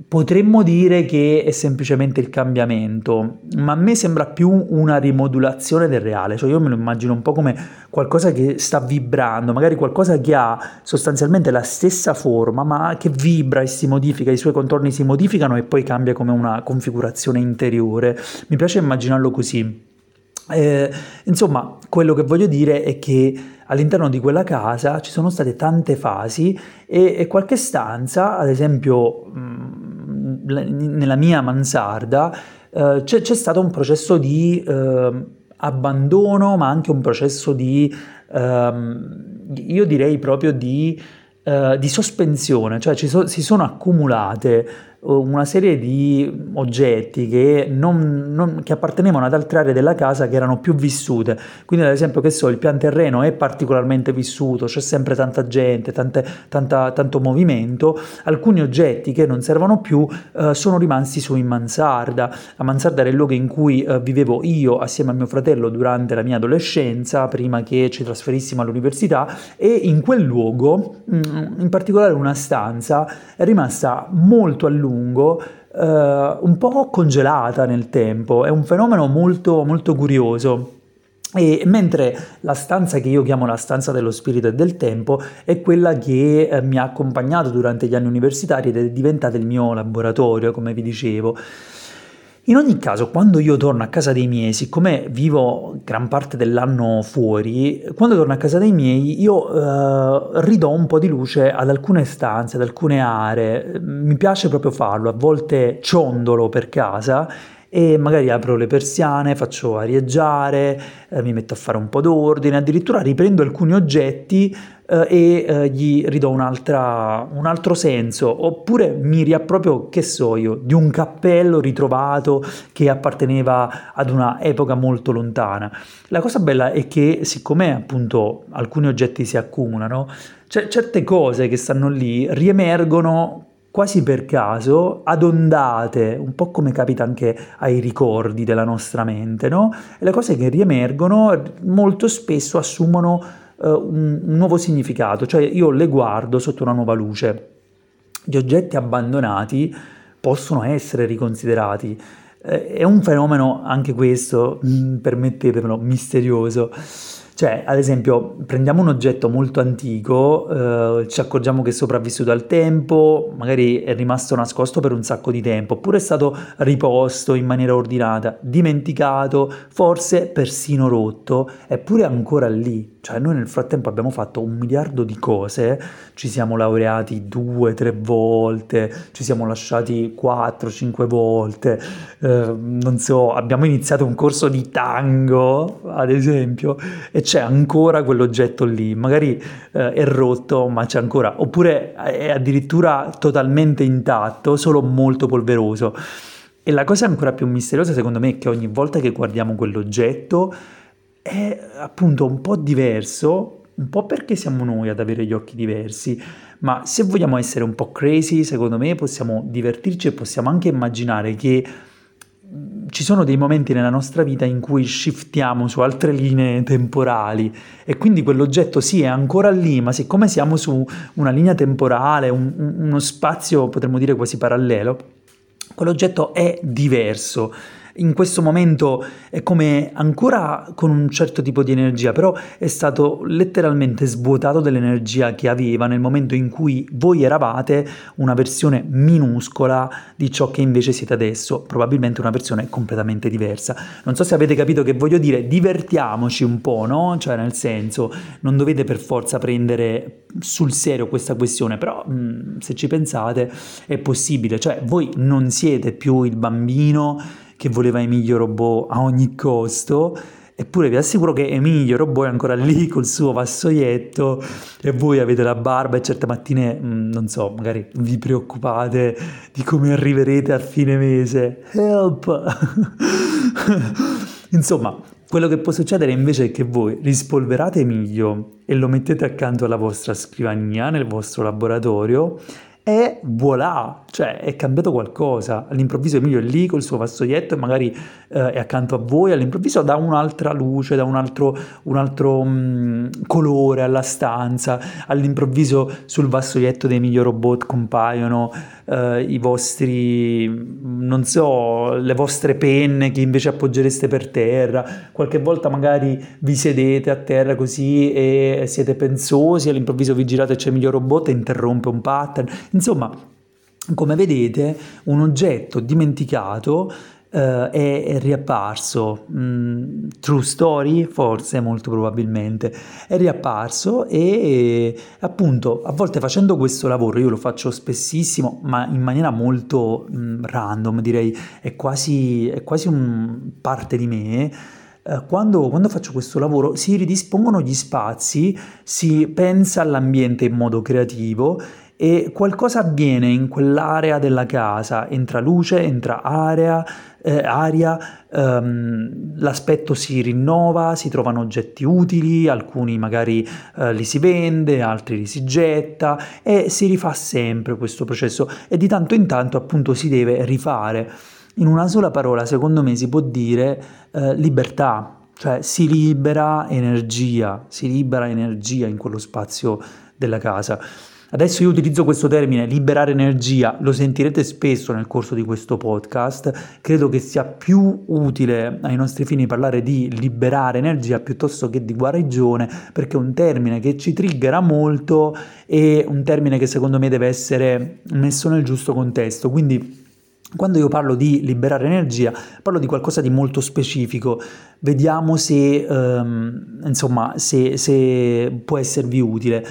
Potremmo dire che è semplicemente il cambiamento, ma a me sembra più una rimodulazione del reale, cioè io me lo immagino un po' come qualcosa che sta vibrando, magari qualcosa che ha sostanzialmente la stessa forma, ma che vibra e si modifica, i suoi contorni si modificano e poi cambia come una configurazione interiore. Mi piace immaginarlo così. Eh, insomma, quello che voglio dire è che all'interno di quella casa ci sono state tante fasi e, e qualche stanza, ad esempio mh, nella mia mansarda, eh, c'è, c'è, stato un processo di eh, abbandono, ma anche un processo di, ehm, io direi proprio di, eh, di sospensione, cioè so, si sono accumulate una serie di oggetti che, non, non, che, appartenevano ad altre aree della casa che erano più vissute. Quindi, ad esempio, che so, il pian terreno è particolarmente vissuto, c'è sempre tanta gente, tante, tanta, tanto movimento. Alcuni oggetti che non servono più eh, sono rimasti su in mansarda. La mansarda era il luogo in cui eh, vivevo io assieme a mio fratello durante la mia adolescenza, prima che ci trasferissimo all'università, e in quel luogo, mm, in particolare una stanza, è rimasta molto a lungo lungo, eh, un po' congelata nel tempo, è un fenomeno molto, molto curioso. E mentre la stanza che io chiamo la stanza dello spirito e del tempo è quella che eh, mi ha accompagnato durante gli anni universitari ed è diventata il mio laboratorio, come vi dicevo. In ogni caso, quando io torno a casa dei miei, siccome vivo gran parte dell'anno fuori, quando torno a casa dei miei io eh, ridò un po' di luce ad alcune stanze, ad alcune aree. Mi piace proprio farlo, a volte ciondolo per casa e magari apro le persiane, faccio arieggiare, eh, mi metto a fare un po' d'ordine, addirittura riprendo alcuni oggetti eh, e eh, gli ridò un altro senso, oppure mi riapproprio, che so io, di un cappello ritrovato che apparteneva ad una epoca molto lontana. La cosa bella è che siccome appunto alcuni oggetti si accumulano, c- certe cose che stanno lì riemergono quasi per caso, ad ondate, un po' come capita anche ai ricordi della nostra mente, no? E le cose che riemergono molto spesso assumono un, un nuovo significato, cioè io le guardo sotto una nuova luce. Gli oggetti abbandonati possono essere riconsiderati. Eh, è un fenomeno, anche questo, mm, permettetemelo, misterioso. Cioè, ad esempio, prendiamo un oggetto molto antico, eh, ci accorgiamo che è sopravvissuto al tempo, magari è rimasto nascosto per un sacco di tempo, oppure è stato riposto in maniera ordinata, dimenticato, forse persino rotto, eppure ancora lì. Cioè, noi nel frattempo abbiamo fatto un miliardo di cose, ci siamo laureati due, tre volte, ci siamo lasciati quattro, cinque volte, eh, non so, abbiamo iniziato un corso di tango, ad esempio, e c'è ancora quell'oggetto lì, magari eh, è rotto, ma c'è ancora, oppure è addirittura totalmente intatto, solo molto polveroso. E la cosa ancora più misteriosa, secondo me, è che ogni volta che guardiamo quell'oggetto, è appunto un po' diverso, un po' perché siamo noi ad avere gli occhi diversi, ma se vogliamo essere un po' crazy, secondo me possiamo divertirci e possiamo anche immaginare che mm, ci sono dei momenti nella nostra vita in cui shiftiamo su altre linee temporali. E quindi quell'oggetto sì è ancora lì, ma siccome siamo su una linea temporale, un, uno spazio potremmo dire quasi parallelo, quell'oggetto è diverso in questo momento è come ancora con un certo tipo di energia, però è stato letteralmente svuotato dell'energia che aveva nel momento in cui voi eravate una versione minuscola di ciò che invece siete adesso, probabilmente una versione completamente diversa. Non so se avete capito che voglio dire, divertiamoci un po', no? Cioè nel senso, non dovete per forza prendere sul serio questa questione, però mh, mm, se ci pensate è possibile, cioè voi non siete più il bambino che voleva Emilio Robot a ogni costo. Eppure vi assicuro che Emilio Robot è ancora lì col suo vassoietto e voi avete la barba e certe mattine, mm, non so, magari vi preoccupate di come arriverete a fine mese. Help! <laughs> Insomma, Quello che può succedere invece è che voi rispolverate miglio e lo mettete accanto alla vostra scrivania nel vostro laboratorio e voilà, cioè è cambiato qualcosa. All'improvviso Emilio è lì col suo vassoietto e magari eh, è accanto a voi, all'improvviso dà un'altra luce, dà un altro, un altro mh, mm, colore alla stanza, all'improvviso sul vassoietto di Emilio Robot compaiono eh, i vostri, non so, le vostre penne che invece appoggereste per terra, qualche volta magari vi sedete a terra così e siete pensosi, all'improvviso vi girate e c'è Emilio Robot e interrompe un pattern Insomma, come vedete, un oggetto dimenticato Uh, è, è, riapparso, mm, true story forse molto probabilmente, è riapparso e appunto a volte facendo questo lavoro, io lo faccio spessissimo ma in maniera molto mm, random direi, è quasi, è quasi un parte di me, uh, quando, quando faccio questo lavoro si ridispongono gli spazi, si pensa all'ambiente in modo creativo e qualcosa avviene in quell'area della casa, entra luce, entra area, eh, aria, ehm, l'aspetto si rinnova, si trovano oggetti utili, alcuni magari eh, li si vende, altri li si getta e si rifà sempre questo processo e di tanto in tanto appunto si deve rifare. In una sola parola, secondo me, si può dire eh, libertà, cioè si libera energia, si libera energia in quello spazio della casa. Adesso io utilizzo questo termine liberare energia, lo sentirete spesso nel corso di questo podcast, credo che sia più utile ai nostri fini parlare di liberare energia piuttosto che di guarigione, perché è un termine che ci triggera molto e un termine che secondo me deve essere messo nel giusto contesto. Quindi quando io parlo di liberare energia, parlo di qualcosa di molto specifico. Vediamo se, um, insomma, se, se può esservi utile.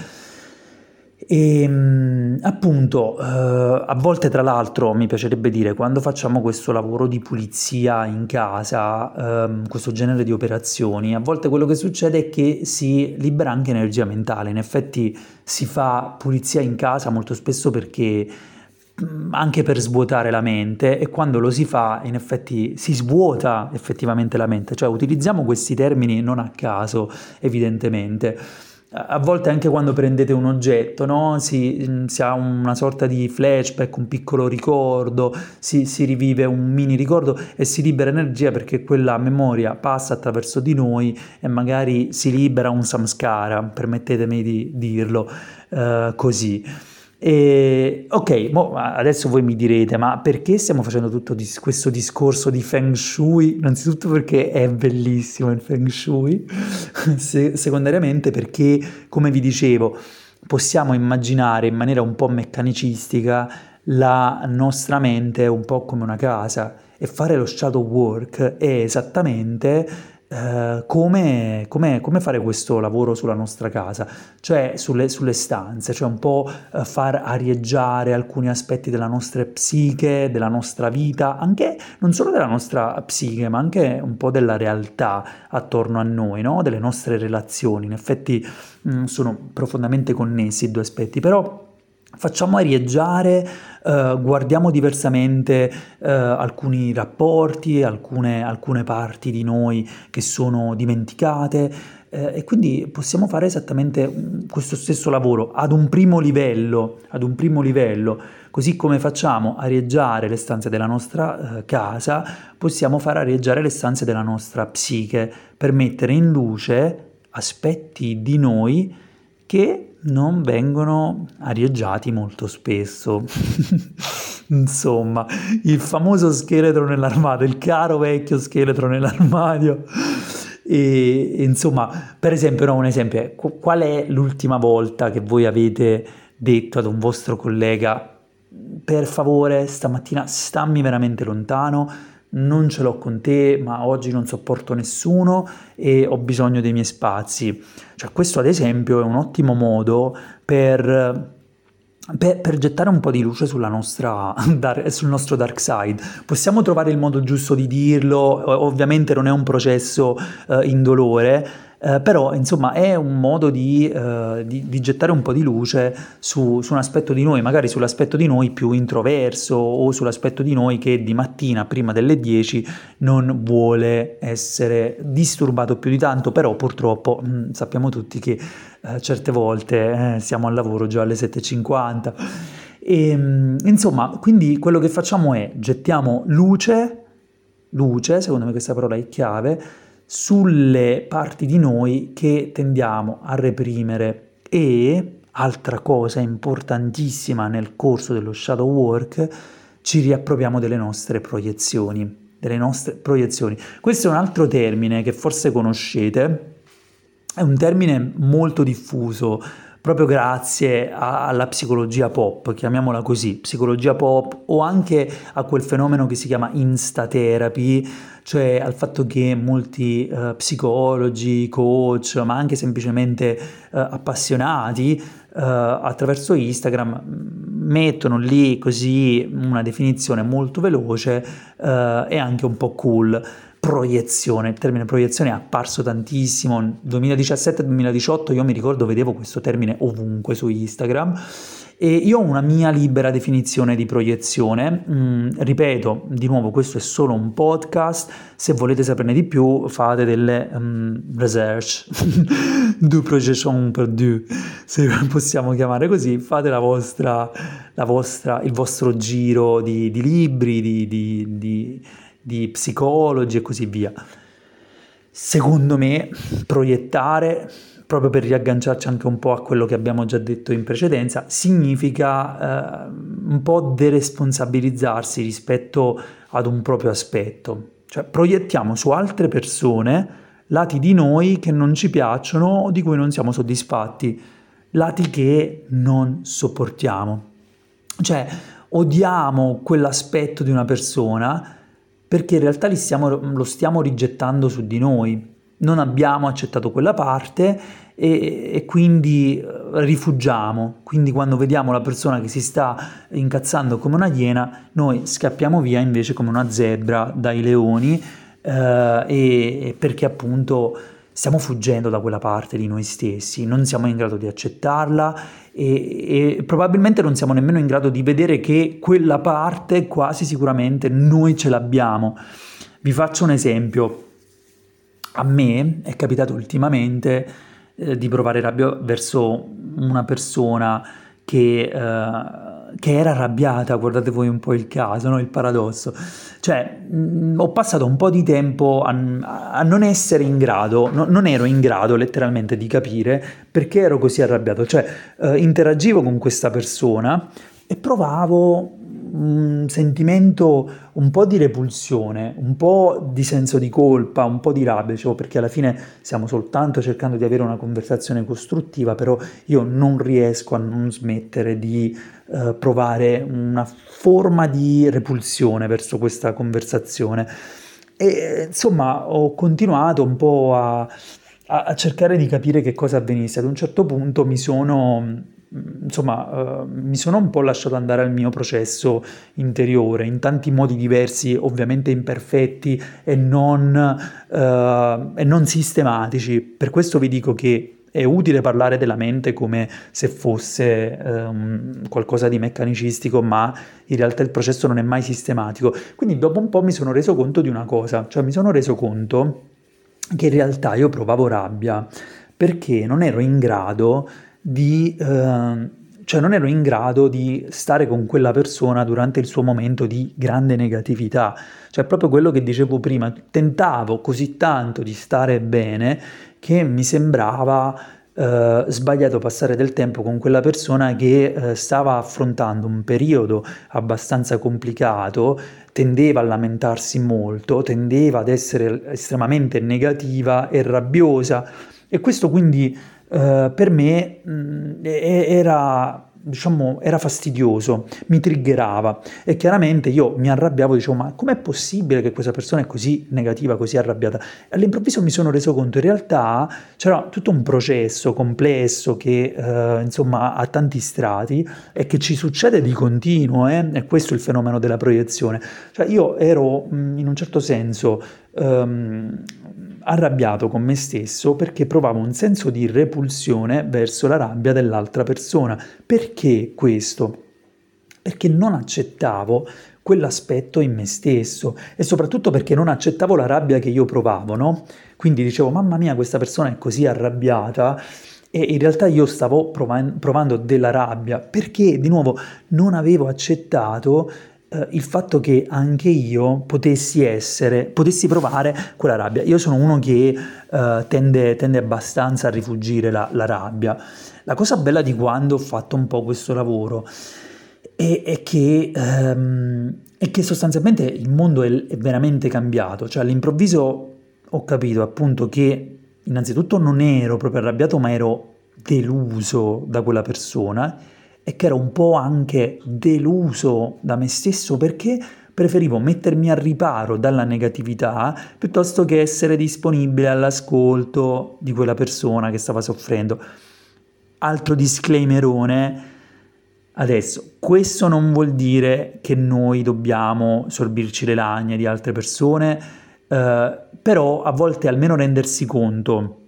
E ehm, appunto, eh, a volte tra l'altro mi piacerebbe dire, quando facciamo questo lavoro di pulizia in casa, ehm, questo genere di operazioni, a volte quello che succede è che si libera anche energia mentale. In effetti si fa pulizia in casa molto spesso perché mm, anche per svuotare la mente e quando lo si fa in effetti si svuota effettivamente la mente, cioè utilizziamo questi termini non a caso evidentemente a volte anche quando prendete un oggetto, no? si, mm, si, ha una sorta di flashback, un piccolo ricordo, si, si, rivive un mini ricordo e si libera energia perché quella memoria passa attraverso di noi e magari si libera un samskara, permettetemi di dirlo uh, così. E, ok, adesso voi mi direte, ma perché stiamo facendo tutto dis- questo discorso di Feng Shui? Innanzitutto perché è bellissimo il Feng Shui, <laughs> Se- secondariamente perché, come vi dicevo, possiamo immaginare in maniera un po' meccanicistica la nostra mente un po' come una casa e fare lo shadow work è esattamente eh, come, come, come, fare questo lavoro sulla nostra casa, cioè sulle, sulle stanze, cioè un po' eh, far arieggiare alcuni aspetti della nostra psiche, della nostra vita, anche non solo della nostra psiche, ma anche un po' della realtà attorno a noi, no? delle nostre relazioni. In effetti mh, mm, sono profondamente connessi i due aspetti, però facciamo arieggiare, eh, guardiamo diversamente eh, alcuni rapporti, alcune, alcune, parti di noi che sono dimenticate eh, e quindi possiamo fare esattamente questo stesso lavoro ad un primo livello, ad un primo livello. Così come facciamo arieggiare le stanze della nostra eh, casa, possiamo far arieggiare le stanze della nostra psiche per mettere in luce aspetti di noi che non vengono arieggiati molto spesso. <laughs> Insomma, il famoso scheletro nell'armadio, il caro vecchio scheletro nell'armadio. E, insomma, per esempio, no, un esempio, qual è l'ultima volta che voi avete detto ad un vostro collega per favore stamattina stammi veramente lontano, non ce l'ho con te, ma oggi non sopporto nessuno e ho bisogno dei miei spazi. Cioè, questo ad esempio è un ottimo modo per per, per, gettare un po' di luce nostra, <laughs> sul nostro dark side. Possiamo trovare il modo giusto di dirlo, ovviamente non è un processo uh, indolore, eh, però insomma è un modo di, eh, di, di, gettare un po' di luce su, su, un aspetto di noi, magari sull'aspetto di noi più introverso o sull'aspetto di noi che di mattina prima delle 10 non vuole essere disturbato più di tanto, però purtroppo mh, mm, sappiamo tutti che eh, certe volte eh, siamo al lavoro già alle 7.50. E, ehm, insomma, quindi quello che facciamo è gettiamo luce, luce, secondo me questa parola è chiave, sulle parti di noi che tendiamo a reprimere e, altra cosa importantissima nel corso dello shadow work, ci riappropriamo delle nostre proiezioni. Delle nostre proiezioni. Questo è un altro termine che forse conoscete, è un termine molto diffuso proprio grazie a, alla psicologia pop, chiamiamola così, psicologia pop o anche a quel fenomeno che si chiama insta-therapy, cioè al fatto che molti uh, psicologi, coach, ma anche semplicemente uh, appassionati uh, attraverso Instagram mettono lì così una definizione molto veloce e anche un po' cool proiezione, il termine proiezione è apparso tantissimo, nel 2017-2018 io mi ricordo vedevo questo termine ovunque su Instagram e io ho una mia libera definizione di proiezione, mm, ripeto, di nuovo questo è solo un podcast, se volete saperne di più fate delle um, research, <laughs> du projection per du, se possiamo chiamare così, fate la vostra, la vostra, il vostro giro di, di libri, di, di, di di psicologi e così via. Secondo me, proiettare, proprio per riagganciarci anche un po' a quello che abbiamo già detto in precedenza, significa eh, un po' deresponsabilizzarsi rispetto ad un proprio aspetto. Cioè, proiettiamo su altre persone lati di noi che non ci piacciono o di cui non siamo soddisfatti, lati che non sopportiamo. Cioè, odiamo quell'aspetto di una persona perché in realtà stiamo, lo stiamo rigettando su di noi. Non abbiamo accettato quella parte e, e, quindi eh, rifugiamo. Quindi quando vediamo la persona che si sta incazzando come una iena, noi scappiamo via invece come una zebra dai leoni eh, e, perché appunto stiamo fuggendo da quella parte di noi stessi, non siamo in grado di accettarla e, e, probabilmente non siamo nemmeno in grado di vedere che quella parte quasi sicuramente noi ce l'abbiamo. Vi faccio un esempio. A me è capitato ultimamente eh, di provare rabbia verso una persona che... Eh, che era arrabbiata, guardate voi un po' il caso, no? il paradosso. Cioè, mh, mm, ho passato un po' di tempo a, a non essere in grado, no, non ero in grado letteralmente di capire perché ero così arrabbiato. Cioè, eh, interagivo con questa persona e provavo un sentimento un po' di repulsione, un po' di senso di colpa, un po' di rabbia, dicevo, perché alla fine stiamo soltanto cercando di avere una conversazione costruttiva, però io non riesco a non smettere di eh, provare una forma di repulsione verso questa conversazione. E insomma ho continuato un po' a, a cercare di capire che cosa avvenisse. Ad un certo punto mi sono insomma, uh, mi sono un po' lasciato andare al mio processo interiore in tanti modi diversi, ovviamente imperfetti e non, uh, e non sistematici. Per questo vi dico che è utile parlare della mente come se fosse um, qualcosa di meccanicistico, ma in realtà il processo non è mai sistematico. Quindi dopo un po' mi sono reso conto di una cosa, cioè mi sono reso conto che in realtà io provavo rabbia perché non ero in grado di... Eh, cioè non ero in grado di stare con quella persona durante il suo momento di grande negatività. Cioè proprio quello che dicevo prima, tentavo così tanto di stare bene che mi sembrava eh, sbagliato passare del tempo con quella persona che eh, stava affrontando un periodo abbastanza complicato, tendeva a lamentarsi molto, tendeva ad essere estremamente negativa e rabbiosa. E questo quindi eh, per me mh, mm, era diciamo, era fastidioso, mi triggerava e chiaramente io mi arrabbiavo, dicevo ma com'è possibile che questa persona è così negativa, così arrabbiata? All'improvviso mi sono reso conto, in realtà c'era tutto un processo complesso che eh, insomma ha tanti strati e che ci succede di continuo, eh? e questo è il fenomeno della proiezione. Cioè io ero in un certo senso... Um, arrabbiato con me stesso perché provavo un senso di repulsione verso la rabbia dell'altra persona. Perché questo? Perché non accettavo quell'aspetto in me stesso e soprattutto perché non accettavo la rabbia che io provavo, no? Quindi dicevo, mamma mia, questa persona è così arrabbiata e in realtà io stavo provando, della rabbia perché di nuovo non avevo accettato eh, il fatto che anche io potessi essere, potessi provare quella rabbia. Io sono uno che eh, tende, tende, abbastanza a rifugire la, la rabbia. La cosa bella di quando ho fatto un po' questo lavoro è, è, che, um, è che, sostanzialmente il mondo è, è, veramente cambiato, cioè all'improvviso ho capito appunto che innanzitutto non ero proprio arrabbiato ma ero deluso da quella persona e che ero un po' anche deluso da me stesso perché preferivo mettermi a riparo dalla negatività piuttosto che essere disponibile all'ascolto di quella persona che stava soffrendo. Altro disclaimerone, Adesso, questo non vuol dire che noi dobbiamo sorbirci le lagne di altre persone, eh, però a volte almeno rendersi conto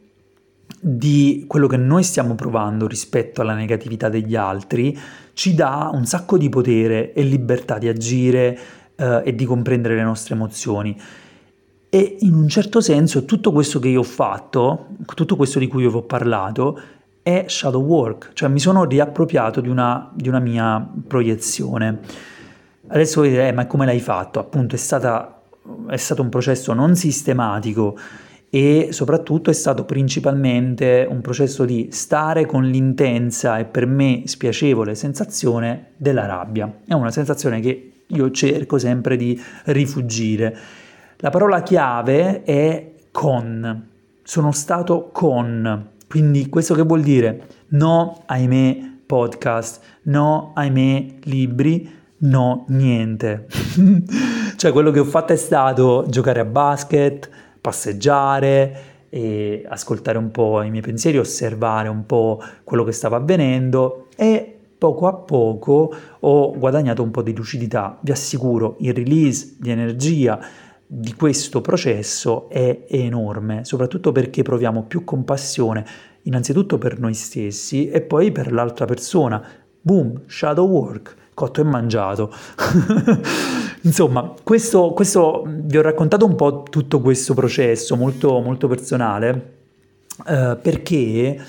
di quello che noi stiamo provando rispetto alla negatività degli altri ci dà un sacco di potere e libertà di agire eh, e di comprendere le nostre emozioni. E in un certo senso tutto questo che io ho fatto, tutto questo di cui io vi ho parlato, è shadow work, cioè mi sono riappropriato di una, di una mia proiezione. Adesso voi direte, eh, ma come l'hai fatto? Appunto è, stata, è stato un processo non sistematico e soprattutto è stato principalmente un processo di stare con l'intensa e per me spiacevole sensazione della rabbia. È una sensazione che io cerco sempre di rifugire. La parola chiave è con. Sono stato con quindi questo che vuol dire? No, ahimè, podcast, no, ahimè, libri, no, niente. <laughs> cioè quello che ho fatto è stato giocare a basket, passeggiare, e ascoltare un po' i miei pensieri, osservare un po' quello che stava avvenendo e poco a poco ho guadagnato un po' di lucidità. Vi assicuro, il release di energia di questo processo è enorme, soprattutto perché proviamo più compassione, innanzitutto per noi stessi e poi per l'altra persona. Boom, shadow work, cotto e mangiato. <laughs> Insomma, questo, questo, vi ho raccontato un po' tutto questo processo molto, molto personale eh, perché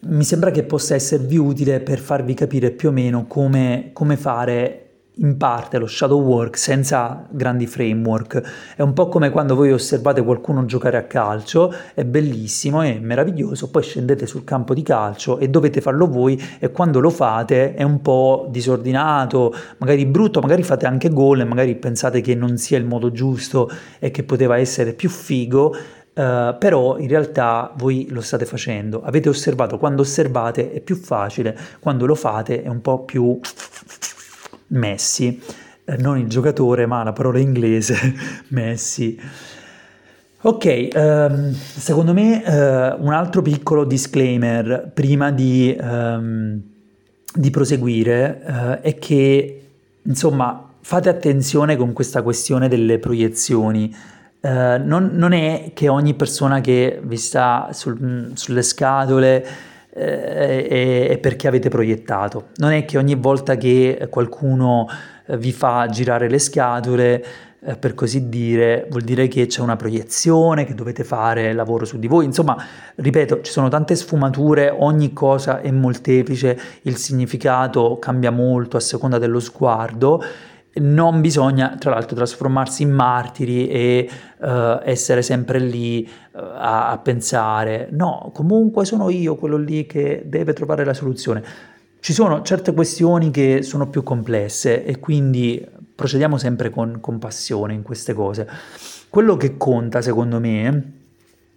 mi sembra che possa esservi utile per farvi capire più o meno come, come fare in parte lo shadow work senza grandi framework. È un po' come quando voi osservate qualcuno giocare a calcio, è bellissimo, è meraviglioso, poi scendete sul campo di calcio e dovete farlo voi e quando lo fate è un po' disordinato, magari brutto, magari fate anche gol e magari pensate che non sia il modo giusto e che poteva essere più figo. Uh, però in realtà voi lo state facendo, avete osservato, quando osservate è più facile, quando lo fate è un po' più Messi, eh, non il giocatore ma la parola inglese <laughs> Messi. Ok, um, secondo me uh, un altro piccolo disclaimer prima di, um, di proseguire uh, è che insomma fate attenzione con questa questione delle proiezioni. Uh, non, non, è che ogni persona che vi sta sul, sulle scatole eh, è perché avete proiettato. Non è che ogni volta che qualcuno eh, vi fa girare le scatole, eh, per così dire, vuol dire che c'è una proiezione, che dovete fare lavoro su di voi. Insomma, ripeto, ci sono tante sfumature, ogni cosa è molteplice, il significato cambia molto a seconda dello sguardo non bisogna tra l'altro trasformarsi in martiri e uh, essere sempre lì uh, a, a, pensare no, comunque sono io quello lì che deve trovare la soluzione. Ci sono certe questioni che sono più complesse e quindi procediamo sempre con compassione in queste cose. Quello che conta secondo me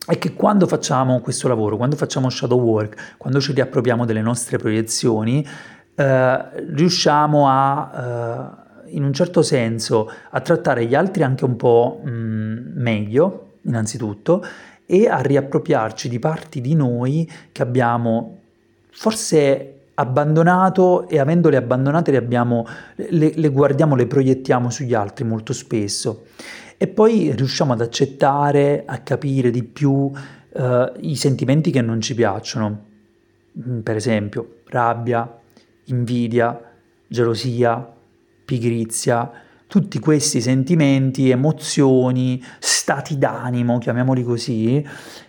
è che quando facciamo questo lavoro, quando facciamo shadow work, quando ci riappropriamo delle nostre proiezioni, eh, riusciamo a in un certo senso a trattare gli altri anche un po' mh, mm, meglio, innanzitutto, e a riappropriarci di parti di noi che abbiamo forse abbandonato e avendole abbandonate le, abbiamo, le, le guardiamo, le proiettiamo sugli altri molto spesso. e poi riusciamo ad accettare, a capire di più eh, i sentimenti che non ci piacciono, mm, per esempio rabbia, invidia, gelosia, pigrizia, tutti questi sentimenti, emozioni, stati d'animo, chiamiamoli così,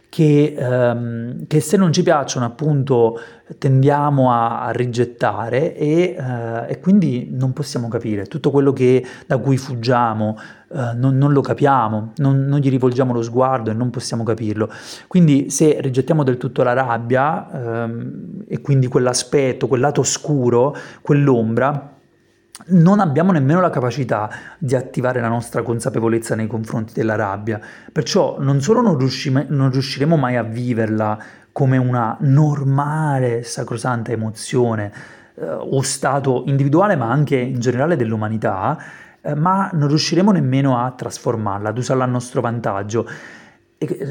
che, ehm, che, se non ci piacciono appunto tendiamo a, a rigettare e, eh, e, quindi non possiamo capire tutto quello che, da cui fuggiamo, eh, non, non, lo capiamo, non, non, gli rivolgiamo lo sguardo e non possiamo capirlo. Quindi se rigettiamo del tutto la rabbia ehm, e quindi quell'aspetto, quel lato oscuro, quell'ombra, non abbiamo nemmeno la capacità di attivare la nostra consapevolezza nei confronti della rabbia, perciò non solo non, riuscime, non riusciremo mai a viverla come una normale, sacrosanta emozione eh, o stato individuale, ma anche in generale dell'umanità, eh, ma non riusciremo nemmeno a trasformarla, ad usarla a nostro vantaggio.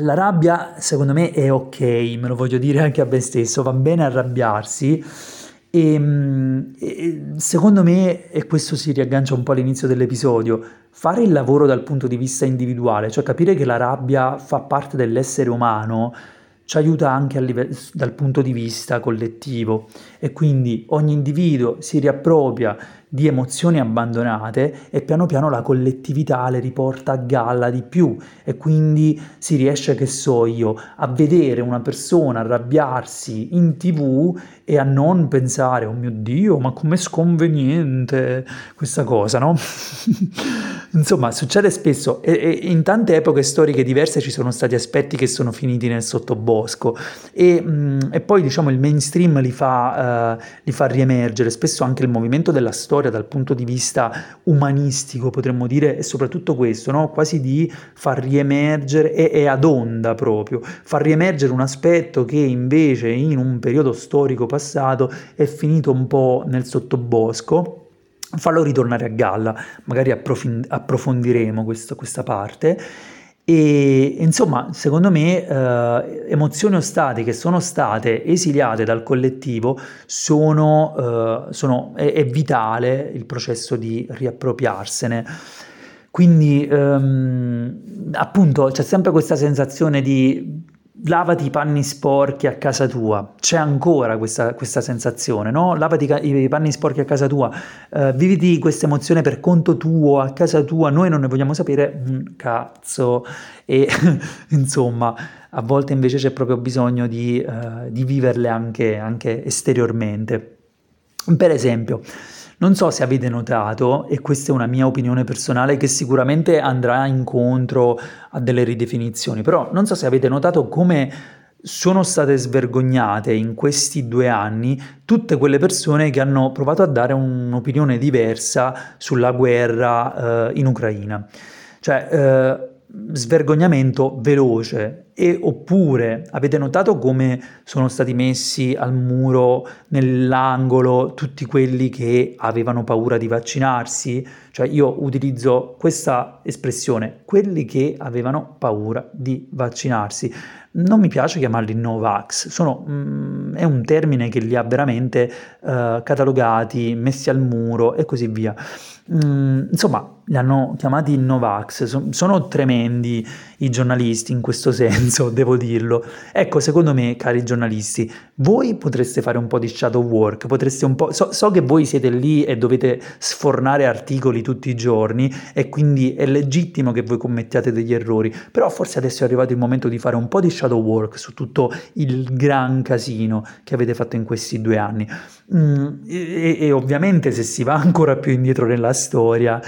La rabbia, secondo me, è ok, me lo voglio dire anche a me stesso, va bene arrabbiarsi, e, ehm, e, secondo me, e questo si riaggancia un po' all'inizio dell'episodio, fare il lavoro dal punto di vista individuale, cioè capire che la rabbia fa parte dell'essere umano, ci aiuta anche livello, dal punto di vista collettivo. E quindi ogni individuo si riappropria di emozioni abbandonate e piano piano la collettività le riporta a galla di più e quindi si riesce, che so io, a vedere una persona arrabbiarsi in tv e a non pensare, oh mio Dio, ma com'è sconveniente questa cosa, no? <laughs> Insomma, succede spesso e, e, in tante epoche storiche diverse ci sono stati aspetti che sono finiti nel sottobosco e, mh, mm, e poi diciamo il mainstream li fa, uh, li fa riemergere, spesso anche il movimento della storia storia dal punto di vista umanistico, potremmo dire, è soprattutto questo, no? quasi di far riemergere, e, e ad onda proprio, far riemergere un aspetto che invece in un periodo storico passato è finito un po' nel sottobosco farlo ritornare a galla, magari approfondiremo questo, questa parte e insomma, secondo me, eh, emozioni o stati che sono state esiliate dal collettivo sono, eh, sono è, è, vitale il processo di riappropriarsene. Quindi, ehm, appunto, c'è sempre questa sensazione di lavati i panni sporchi a casa tua, c'è ancora questa, questa sensazione, no? Lavati i panni sporchi a casa tua, uh, viviti questa emozione per conto tuo, a casa tua, noi non ne vogliamo sapere un cazzo e <laughs> insomma a volte invece c'è proprio bisogno di, uh, di viverle anche, anche esteriormente. Per esempio, non so se avete notato, e questa è una mia opinione personale che sicuramente andrà incontro a delle ridefinizioni, però non so se avete notato come sono state svergognate in questi due anni tutte quelle persone che hanno provato a dare un'opinione diversa sulla guerra eh, in Ucraina. Cioè, eh, svergognamento veloce e oppure avete notato come sono stati messi al muro nell'angolo tutti quelli che avevano paura di vaccinarsi? Cioè io utilizzo questa espressione, quelli che avevano paura di vaccinarsi. Non mi piace chiamarli Novax, sono, mm, è un termine che li ha veramente uh, catalogati, messi al muro e così via. Mm, insomma, li hanno chiamati Novax, so, sono tremendi i giornalisti in questo <laughs> senso, devo dirlo. Ecco, secondo me, cari giornalisti, voi potreste fare un po' di shadow work, potreste un po'... So, so che voi siete lì e dovete sfornare articoli tutti i giorni e quindi è legittimo che voi commettiate degli errori, però forse adesso è arrivato il momento di fare un po' di shadow work su tutto il gran casino che avete fatto in questi due anni. Mm, e, e ovviamente se si va ancora più indietro nella storia,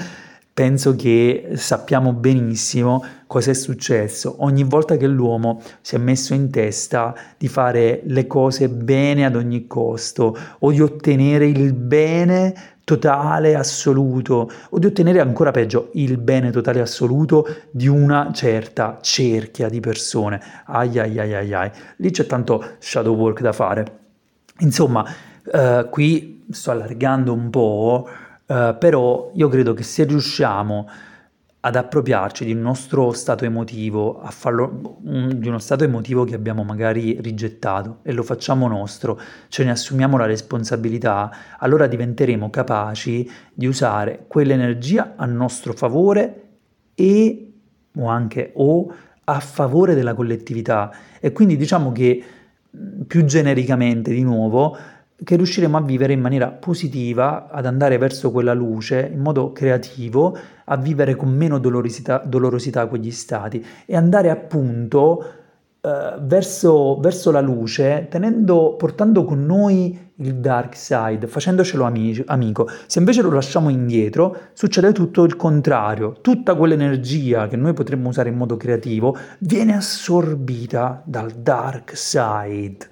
penso che sappiamo benissimo cosa è successo ogni volta che l'uomo si è messo in testa di fare le cose bene ad ogni costo o di ottenere il bene totale assoluto o di ottenere ancora peggio il bene totale assoluto di una certa cerchia di persone. Ai ai ai ai ai. Lì c'è tanto shadow work da fare. Insomma, uh, qui sto allargando un po', uh, però io credo che se riusciamo ad appropriarci di un nostro stato emotivo, a farlo, un, di uno stato emotivo che abbiamo magari rigettato e lo facciamo nostro, ce ne assumiamo la responsabilità, allora diventeremo capaci di usare quell'energia a nostro favore e o anche o a favore della collettività. E quindi diciamo che più genericamente di nuovo che riusciremo a vivere in maniera positiva, ad andare verso quella luce in modo creativo, a vivere con meno dolorosità, dolorosità quegli stati e andare appunto eh, verso, verso, la luce, tenendo, portando con noi il dark side, facendocelo amici, amico. Se invece lo lasciamo indietro, succede tutto il contrario. Tutta quell'energia che noi potremmo usare in modo creativo viene assorbita dal dark side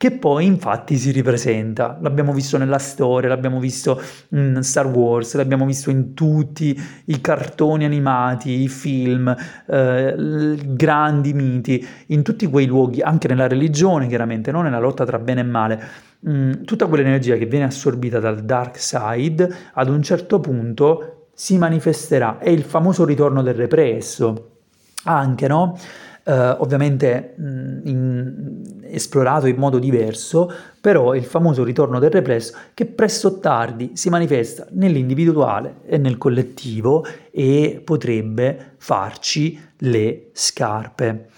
che poi infatti si ripresenta. L'abbiamo visto nella storia, l'abbiamo visto in Star Wars, l'abbiamo visto in tutti i cartoni animati, i film, eh, grandi miti, in tutti quei luoghi, anche nella religione chiaramente, non nella lotta tra bene e male. Mm, tutta quell'energia che viene assorbita dal dark side ad un certo punto si manifesterà. È il famoso ritorno del represso. Anche, no? Eh, ovviamente mh, in, esplorato in modo diverso, però il famoso ritorno del represso che presto o tardi si manifesta nell'individuale e nel collettivo e potrebbe farci le scarpe.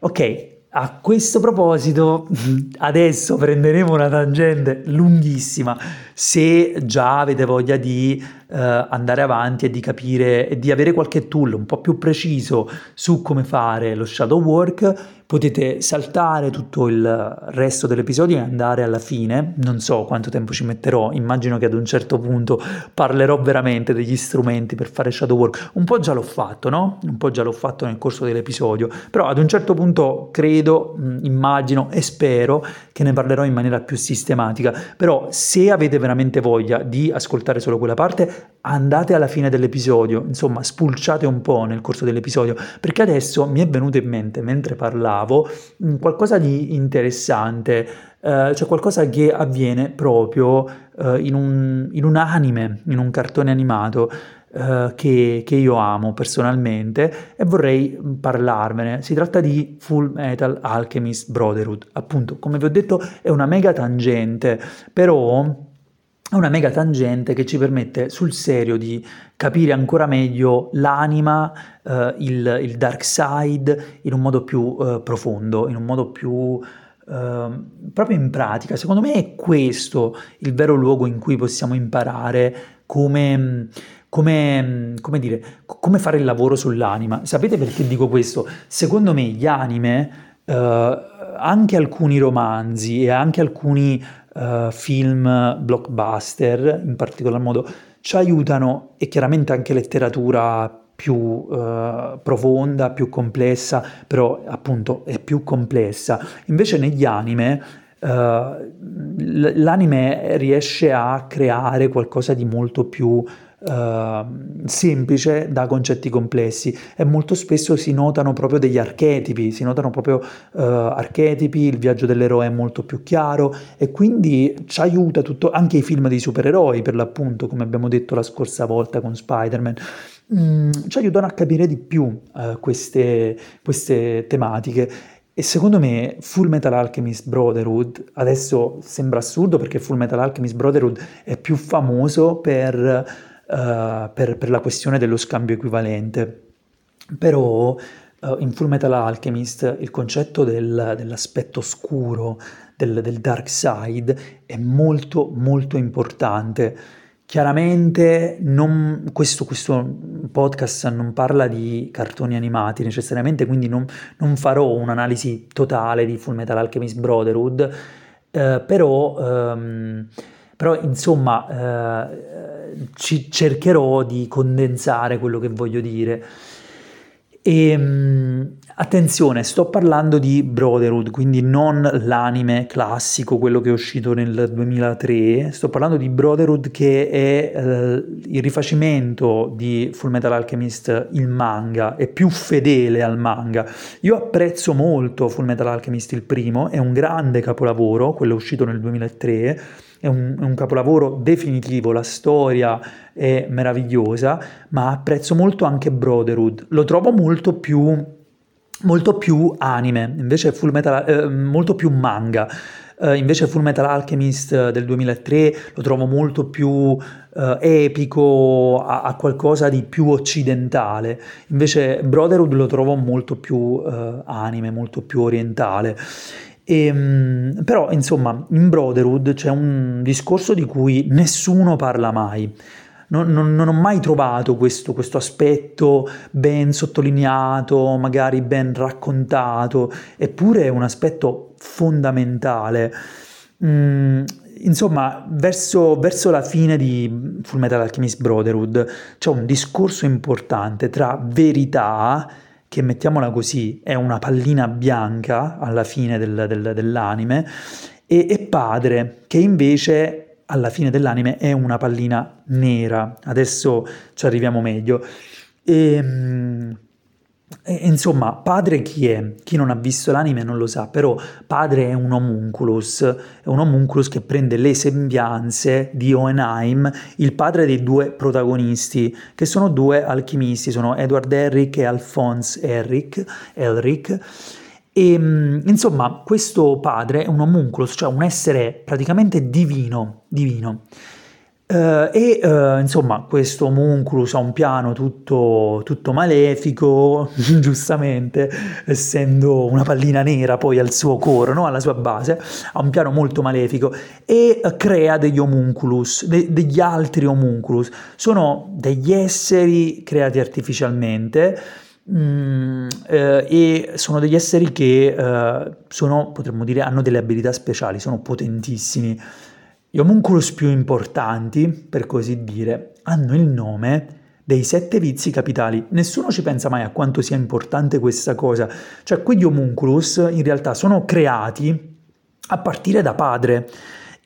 Ok, a questo proposito, <laughs> adesso prenderemo una tangente lunghissima. Se già avete voglia di uh, andare avanti e di capire e di avere qualche tool un po' più preciso su come fare lo shadow work, potete saltare tutto il resto dell'episodio e andare alla fine. Non so quanto tempo ci metterò, immagino che ad un certo punto parlerò veramente degli strumenti per fare shadow work. Un po' già l'ho fatto, no? Un po' già l'ho fatto nel corso dell'episodio, però ad un certo punto credo, immagino e spero che ne parlerò in maniera più sistematica. Però se avete veramente voglia di ascoltare solo quella parte, andate alla fine dell'episodio, insomma, spulciate un po' nel corso dell'episodio, perché adesso mi è venuto in mente mentre parlavo qualcosa di interessante, eh, cioè qualcosa che avviene proprio eh, in, un, in, un, anime, in un cartone animato. Uh, che, che, io amo personalmente e vorrei parlarvene. Si tratta di Full Metal Alchemist Brotherhood. Appunto, come vi ho detto, è una mega tangente, però è una mega tangente che ci permette sul serio di capire ancora meglio l'anima, eh, il, il, dark side in un modo più eh, profondo, in un modo più eh, proprio in pratica. Secondo me è questo il vero luogo in cui possiamo imparare come, come, come, dire, come fare il lavoro sull'anima. Sapete perché dico questo? Secondo me gli anime, eh, anche alcuni romanzi e anche alcuni uh, film blockbuster in particolar modo ci aiutano e chiaramente anche letteratura più uh, profonda, più complessa, però appunto è più complessa. Invece negli anime uh, l'anime riesce a creare qualcosa di molto più Uh, semplice da concetti complessi e molto spesso si notano proprio degli archetipi, si notano proprio uh, archetipi, il viaggio dell'eroe è molto più chiaro e quindi ci aiuta tutto, anche i film dei supereroi per l'appunto, come abbiamo detto la scorsa volta con Spider-Man. Mm, ci aiutano a capire di più uh, queste, queste tematiche e secondo me Full Metal Alchemist Brotherhood, adesso sembra assurdo perché Full Metal Alchemist Brotherhood è più famoso per uh, per, per, la questione dello scambio equivalente. Però uh, in Full Metal Alchemist il concetto del, dell'aspetto scuro, del, del dark side, è molto molto importante. Chiaramente non, questo, questo, podcast non parla di cartoni animati necessariamente, quindi non, non farò un'analisi totale di Full Metal Alchemist Brotherhood, eh, però, ehm, però insomma eh, ci cercherò di condensare quello che voglio dire. E, um, attenzione, sto parlando di Brotherhood, quindi non l'anime classico, quello che è uscito nel 2003, sto parlando di Brotherhood che è uh, il rifacimento di Full Metal Alchemist, il manga, è più fedele al manga. Io apprezzo molto Full Metal Alchemist il primo, è un grande capolavoro, quello uscito nel 2003 è un, è un, capolavoro definitivo, la storia è meravigliosa, ma apprezzo molto anche Brotherhood, lo trovo molto più, molto più anime, invece Full Metal, eh, molto più manga. Uh, invece Full Metal Alchemist del 2003 lo trovo molto più uh, epico, a, a, qualcosa di più occidentale. Invece Brotherhood lo trovo molto più uh, anime, molto più orientale. E, ehm, però, insomma, in Brotherhood c'è un discorso di cui nessuno parla mai. Non, non, non ho mai trovato questo, questo, aspetto ben sottolineato, magari ben raccontato, eppure è un aspetto fondamentale. Mm, insomma, verso, verso, la fine di Fullmetal Alchemist Brotherhood c'è un discorso importante tra verità che mettiamola così è una pallina bianca alla fine del, del, dell'anime, e, e padre che invece alla fine dell'anime è una pallina nera. Adesso ci arriviamo meglio. E, ehm, e, insomma, padre chi è? Chi non ha visto l'anime non lo sa, però padre è un homunculus, è un homunculus che prende le sembianze di Hohenheim, il padre dei due protagonisti, che sono due alchimisti, sono Edward Herrick e Alphonse Herrick, Elric. E insomma, questo padre è un homunculus, cioè un essere praticamente divino, divino. Uh, e uh, insomma questo homunculus ha un piano tutto, tutto, malefico, <laughs> giustamente, essendo una pallina nera poi al suo coro, no? alla sua base, ha un piano molto malefico e uh, crea degli homunculus, de- degli altri homunculus. Sono degli esseri creati artificialmente mm, e sono degli esseri che sono, potremmo dire, hanno delle abilità speciali, sono potentissimi. Gli homunculus più importanti, per così dire, hanno il nome dei sette vizi capitali. Nessuno ci pensa mai a quanto sia importante questa cosa. Cioè, quegli homunculus in realtà sono creati a partire da padre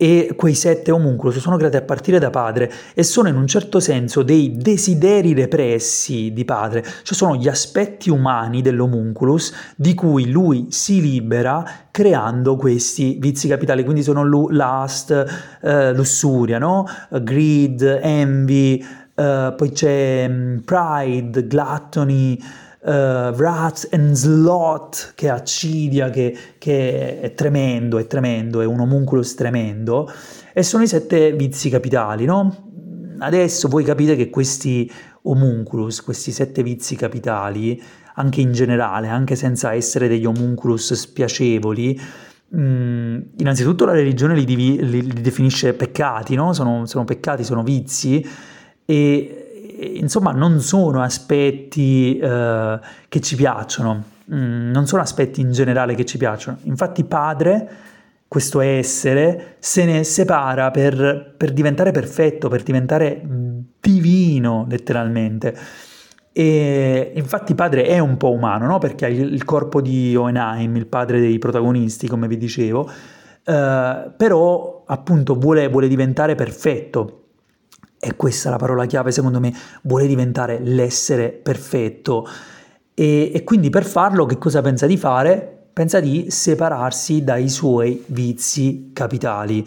e quei sette homunculus sono creati a partire da padre e sono in un certo senso dei desideri repressi di padre, cioè sono gli aspetti umani dell'homunculus di cui lui si libera creando questi vizi capitali, quindi sono lust, eh, lussuria, no? greed, envy, eh, poi c'è um, pride, gluttony, uh, Wrath and Slot, che è accidia, che, che, è tremendo, è tremendo, è un homunculus tremendo, e sono i sette vizi capitali, no? Adesso voi capite che questi homunculus, questi sette vizi capitali, anche in generale, anche senza essere degli homunculus spiacevoli, Mm, innanzitutto la religione li, divi, li definisce peccati, no? sono, sono, peccati, sono vizi, e insomma non sono aspetti eh, che ci piacciono, mm, non sono aspetti in generale che ci piacciono. Infatti padre, questo essere, se ne separa per, per diventare perfetto, per diventare divino letteralmente. E infatti padre è un po' umano, no? perché ha il corpo di Oenheim, il padre dei protagonisti, come vi dicevo, eh, però appunto vuole, vuole diventare perfetto è questa la parola chiave secondo me, vuole diventare l'essere perfetto. E, e, quindi per farlo che cosa pensa di fare? Pensa di separarsi dai suoi vizi capitali.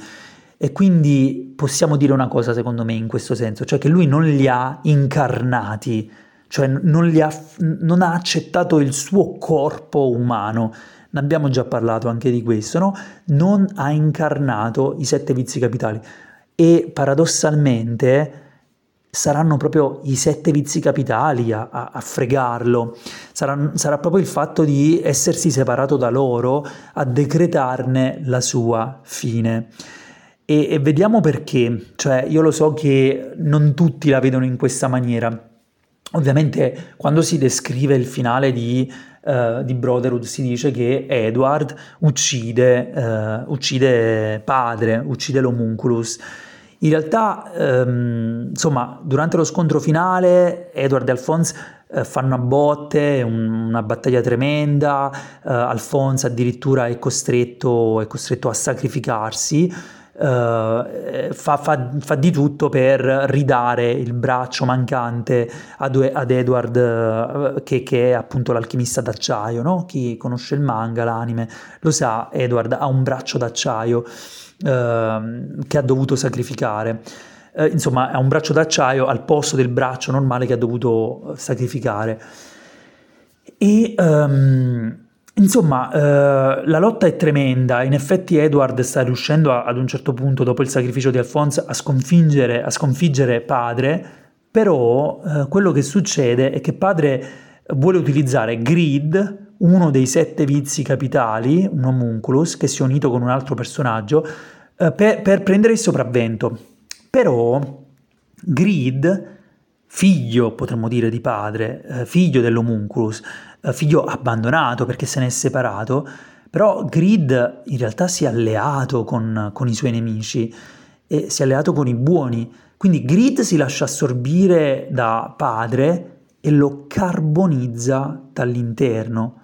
E quindi possiamo dire una cosa secondo me in questo senso, cioè che lui non li ha incarnati, cioè non, ha, non ha accettato il suo corpo umano, ne abbiamo già parlato anche di questo, no? Non ha incarnato i sette vizi capitali e paradossalmente saranno proprio i sette vizi capitali a, a, a fregarlo, sarà, sarà, proprio il fatto di essersi separato da loro a decretarne la sua fine. E, e vediamo perché, cioè io lo so che non tutti la vedono in questa maniera. Ovviamente quando si descrive il finale di, uh, di Brotherhood si dice che Edward uccide, uh, uccide padre, uccide l'homunculus. In realtà, ehm, insomma, durante lo scontro finale, Edward e Alphonse eh, fanno a botte, un, una battaglia tremenda, eh, Alphonse addirittura è costretto, è costretto a sacrificarsi, eh, fa, fa, fa, di tutto per ridare il braccio mancante ad, ad Edward, eh, che, che, è appunto l'alchimista d'acciaio, no? Chi conosce il manga, l'anime, lo sa, Edward ha un braccio d'acciaio. Ehm, che ha dovuto sacrificare. Eh, insomma, ha un braccio d'acciaio al posto del braccio normale che ha dovuto sacrificare. E, um, Insomma, eh, la lotta è tremenda, in effetti Edward sta riuscendo a, ad un certo punto, dopo il sacrificio di Alphonse, a sconfiggere, a sconfiggere padre, però eh, quello che succede è che padre vuole utilizzare Greed, uno dei sette vizi capitali, un homunculus, che si è unito con un altro personaggio, eh, per, per prendere il sopravvento. Però Greed figlio, potremmo dire, di padre, eh, figlio dell'homunculus, eh, figlio abbandonato perché se ne è separato, però Grid in realtà si è alleato con, con i suoi nemici e si è alleato con i buoni. Quindi Grid si lascia assorbire da padre e lo carbonizza dall'interno.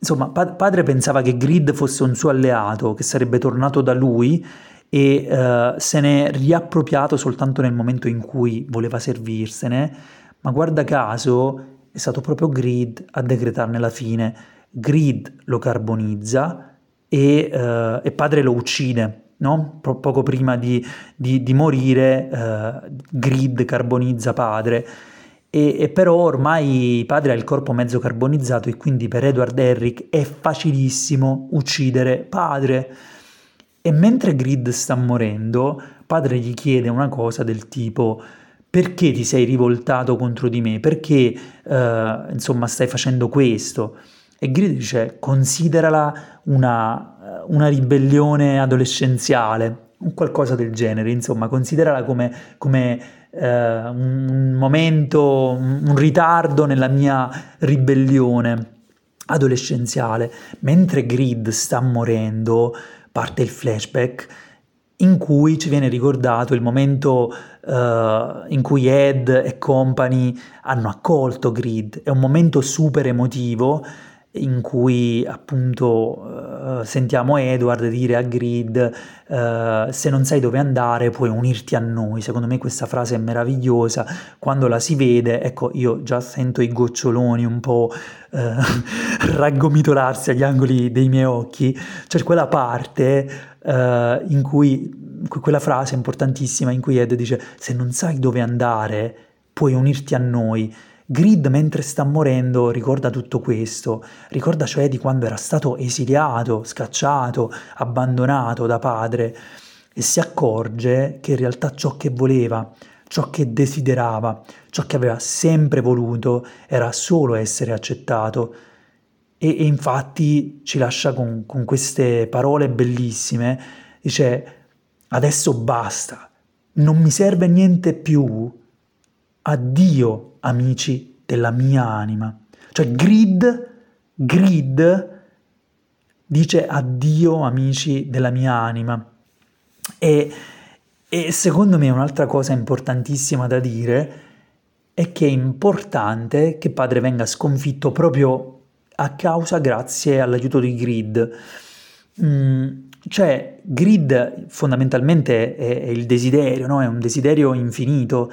Insomma, pa- padre pensava che Grid fosse un suo alleato, che sarebbe tornato da lui e uh, se n'è riappropriato soltanto nel momento in cui voleva servirsene, ma guarda caso è stato proprio Grid a decretarne la fine. Grid lo carbonizza e, uh, e padre lo uccide. No? Pro- poco prima di, di, di morire, uh, Grid carbonizza padre. E, e, però ormai padre ha il corpo mezzo carbonizzato e quindi per Edward Herrick è facilissimo uccidere padre. E mentre Grid sta morendo, padre gli chiede una cosa del tipo perché ti sei rivoltato contro di me? Perché eh, insomma stai facendo questo? E Grid dice considerala una, una ribellione adolescenziale, un qualcosa del genere, insomma, considerala come, come eh, un momento, un ritardo nella mia ribellione adolescenziale. Mentre Grid sta morendo, parte il flashback in cui ci viene ricordato il momento uh, in cui Ed e company hanno accolto Grid. È un momento super emotivo in cui appunto uh, sentiamo Edward dire a Grid uh, se non sai dove andare puoi unirti a noi. Secondo me questa frase è meravigliosa. Quando la si vede, ecco, io già sento i goccioloni un po' <laughs> uh, raggomitolarsi agli angoli dei miei occhi. C'è quella parte in cui quella frase importantissima in cui Ed dice se non sai dove andare puoi unirti a noi. Grid mentre sta morendo ricorda tutto questo, ricorda cioè di quando era stato esiliato, scacciato, abbandonato da padre e si accorge che in realtà ciò che voleva, ciò che desiderava, ciò che aveva sempre voluto era solo essere accettato. E, e infatti ci lascia con, con queste parole bellissime, dice adesso basta, non mi serve niente più, addio amici della mia anima. Cioè Grid, Grid dice addio amici della mia anima. E, e secondo me un'altra cosa importantissima da dire è che è importante che padre venga sconfitto proprio a causa grazie all'aiuto di Grid. Mm, cioè, Grid fondamentalmente è, è il desiderio, no? è un desiderio infinito,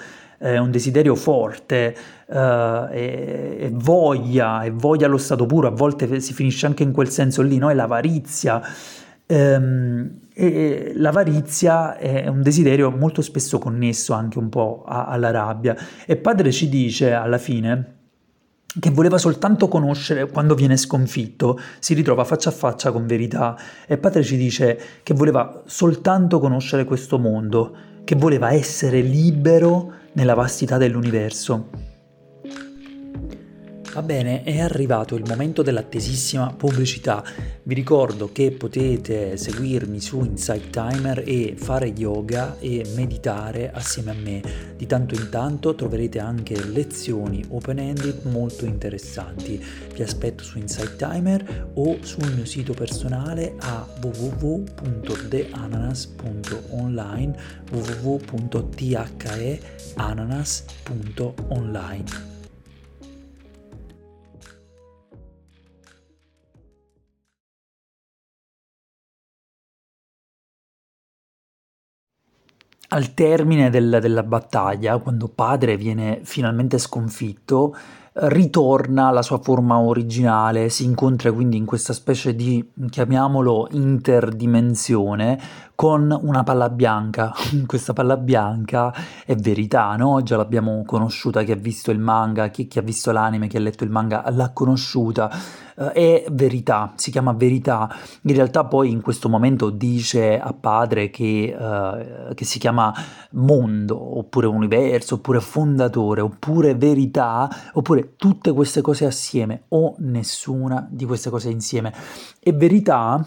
è un desiderio forte, uh, e, e, voglia, e voglia allo stato puro, a volte si finisce anche in quel senso lì, no? è l'avarizia. Um, e l'avarizia è un desiderio molto spesso connesso anche un po' a, alla rabbia. E padre ci dice alla fine che voleva soltanto conoscere quando viene sconfitto, si ritrova faccia a faccia con verità. E padre ci dice che voleva soltanto conoscere questo mondo, che voleva essere libero nella vastità dell'universo. Va bene, è arrivato il momento dell'attesissima pubblicità. Vi ricordo che potete seguirmi su Insight Timer e fare yoga e meditare assieme a me. Di tanto in tanto troverete anche lezioni open-ended molto interessanti. Vi aspetto su Insight Timer o sul mio sito personale a www.theananas.online www.theananas.online Al termine del- della battaglia, quando padre viene finalmente sconfitto, ritorna alla sua forma originale, si incontra quindi in questa specie di, chiamiamolo, interdimensione con una palla bianca. <laughs> Questa palla bianca è verità, no? Già l'abbiamo conosciuta, chi ha visto il manga, chi, chi ha visto l'anime, chi ha letto il manga l'ha conosciuta. Uh, è verità, si chiama verità. In realtà poi in questo momento dice a padre che, uh, che si chiama mondo, oppure universo, oppure fondatore, oppure verità, oppure tutte queste cose assieme o nessuna di queste cose insieme. E verità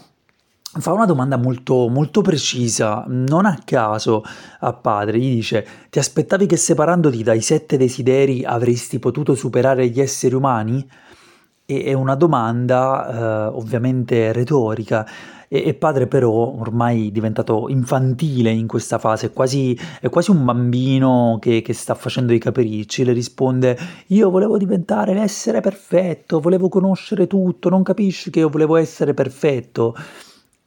fa una domanda molto, molto precisa, non a caso a padre, gli dice ti aspettavi che separandoti dai sette desideri avresti potuto superare gli esseri umani? E, è una domanda eh, ovviamente retorica e, padre però ormai diventato infantile in questa fase, è quasi, è quasi un bambino che, che sta facendo i capricci, le risponde io volevo diventare l'essere perfetto, volevo conoscere tutto, non capisci che io volevo essere perfetto?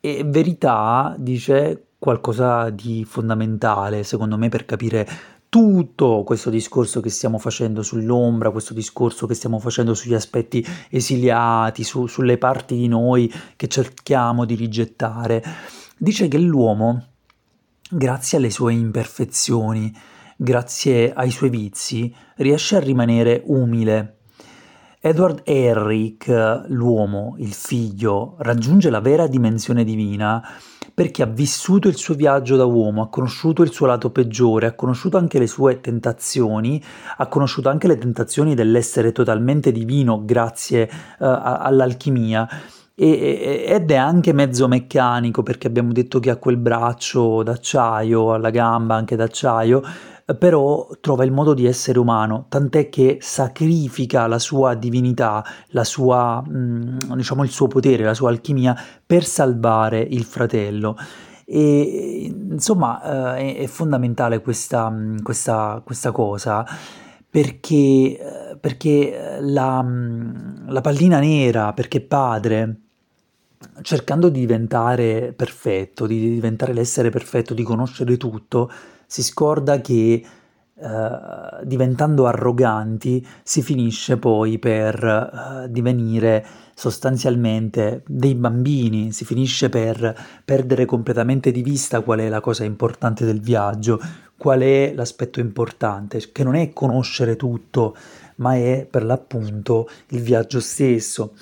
E verità dice qualcosa di fondamentale, secondo me, per capire tutto questo discorso che stiamo facendo sull'ombra, questo discorso che stiamo facendo sugli aspetti esiliati, su, sulle parti di noi che cerchiamo di rigettare. Dice che l'uomo, grazie alle sue imperfezioni, grazie ai suoi vizi, riesce a rimanere umile Edward Herrick, l'uomo, il figlio, raggiunge la vera dimensione divina perché ha vissuto il suo viaggio da uomo, ha conosciuto il suo lato peggiore, ha conosciuto anche le sue tentazioni, ha conosciuto anche le tentazioni dell'essere totalmente divino grazie uh, all'alchimia. ed è anche mezzo meccanico perché abbiamo detto che ha quel braccio d'acciaio, alla gamba anche d'acciaio, però trova il modo di essere umano, tant'è che sacrifica la sua divinità, la sua, mm, diciamo, il suo potere, la sua alchimia per salvare il fratello. E insomma eh, è, fondamentale questa, mm, questa, questa cosa perché, eh, perché la, mm, la pallina nera, perché padre, cercando di diventare perfetto, di diventare l'essere perfetto, di conoscere tutto, si scorda che eh, diventando arroganti si finisce poi per eh, divenire sostanzialmente dei bambini, si finisce per perdere completamente di vista qual è la cosa importante del viaggio, qual è l'aspetto importante, che non è conoscere tutto, ma è per l'appunto il viaggio stesso.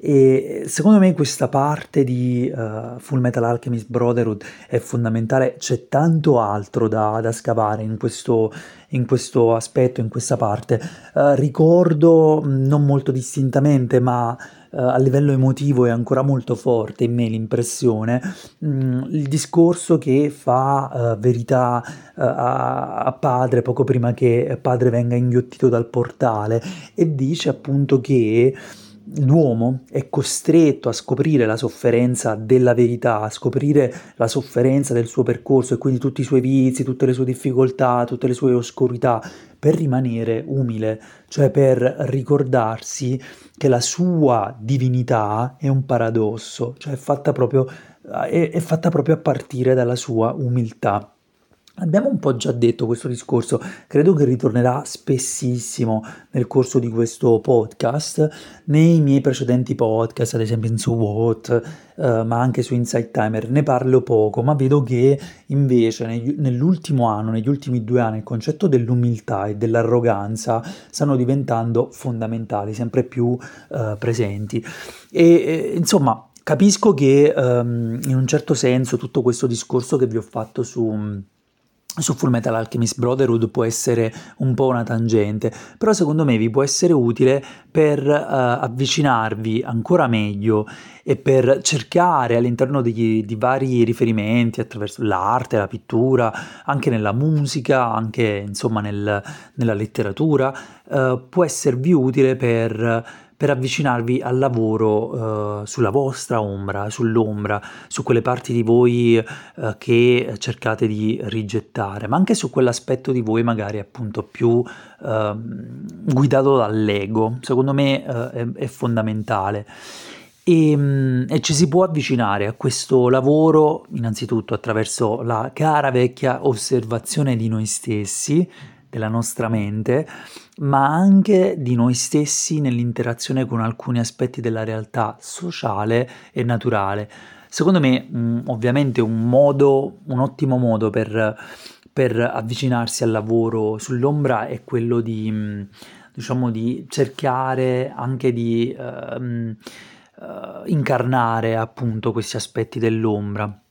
E secondo me questa parte di uh, Full Metal Alchemist Brotherhood è fondamentale, c'è tanto altro da, da scavare in questo, in questo, aspetto, in questa parte. Uh, ricordo non molto distintamente, ma Uh, a livello emotivo è ancora molto forte in me l'impressione, mm, il discorso che fa uh, verità uh, a, a, padre poco prima che padre venga inghiottito dal portale e dice appunto che l'uomo è costretto a scoprire la sofferenza della verità, a scoprire la sofferenza del suo percorso e quindi tutti i suoi vizi, tutte le sue difficoltà, tutte le sue oscurità, per rimanere umile, cioè per ricordarsi che la sua divinità è un paradosso, cioè è fatta proprio, è, è fatta proprio a partire dalla sua umiltà. Abbiamo un po' già detto questo discorso, credo che ritornerà spessissimo nel corso di questo podcast, nei miei precedenti podcast, ad esempio in So What, uh, ma anche su Insight Timer, ne parlo poco, ma vedo che invece negli, nell'ultimo anno, negli ultimi due anni, il concetto dell'umiltà e dell'arroganza stanno diventando fondamentali, sempre più uh, presenti. E, e insomma, capisco che um, in un certo senso tutto questo discorso che vi ho fatto su su Full Metal Alchemist Brotherhood può essere un po' una tangente, però secondo me vi può essere utile per uh, avvicinarvi ancora meglio e per cercare all'interno di, di, vari riferimenti attraverso l'arte, la pittura, anche nella musica, anche insomma nel, nella letteratura, uh, può esservi utile per per avvicinarvi al lavoro uh, sulla vostra ombra, sull'ombra, su quelle parti di voi uh, che cercate di rigettare, ma anche su quell'aspetto di voi magari appunto più uh, guidato dall'ego. Secondo me è, è, fondamentale. E, um, e, ci si può avvicinare a questo lavoro innanzitutto attraverso la cara vecchia osservazione di noi stessi, della nostra mente, ma anche di noi stessi nell'interazione con alcuni aspetti della realtà sociale e naturale. Secondo me, mh, ovviamente, un modo, un ottimo modo per, per avvicinarsi al lavoro sull'ombra è quello di, mh, diciamo, di cercare anche di uh, uh, incarnare appunto questi aspetti dell'ombra.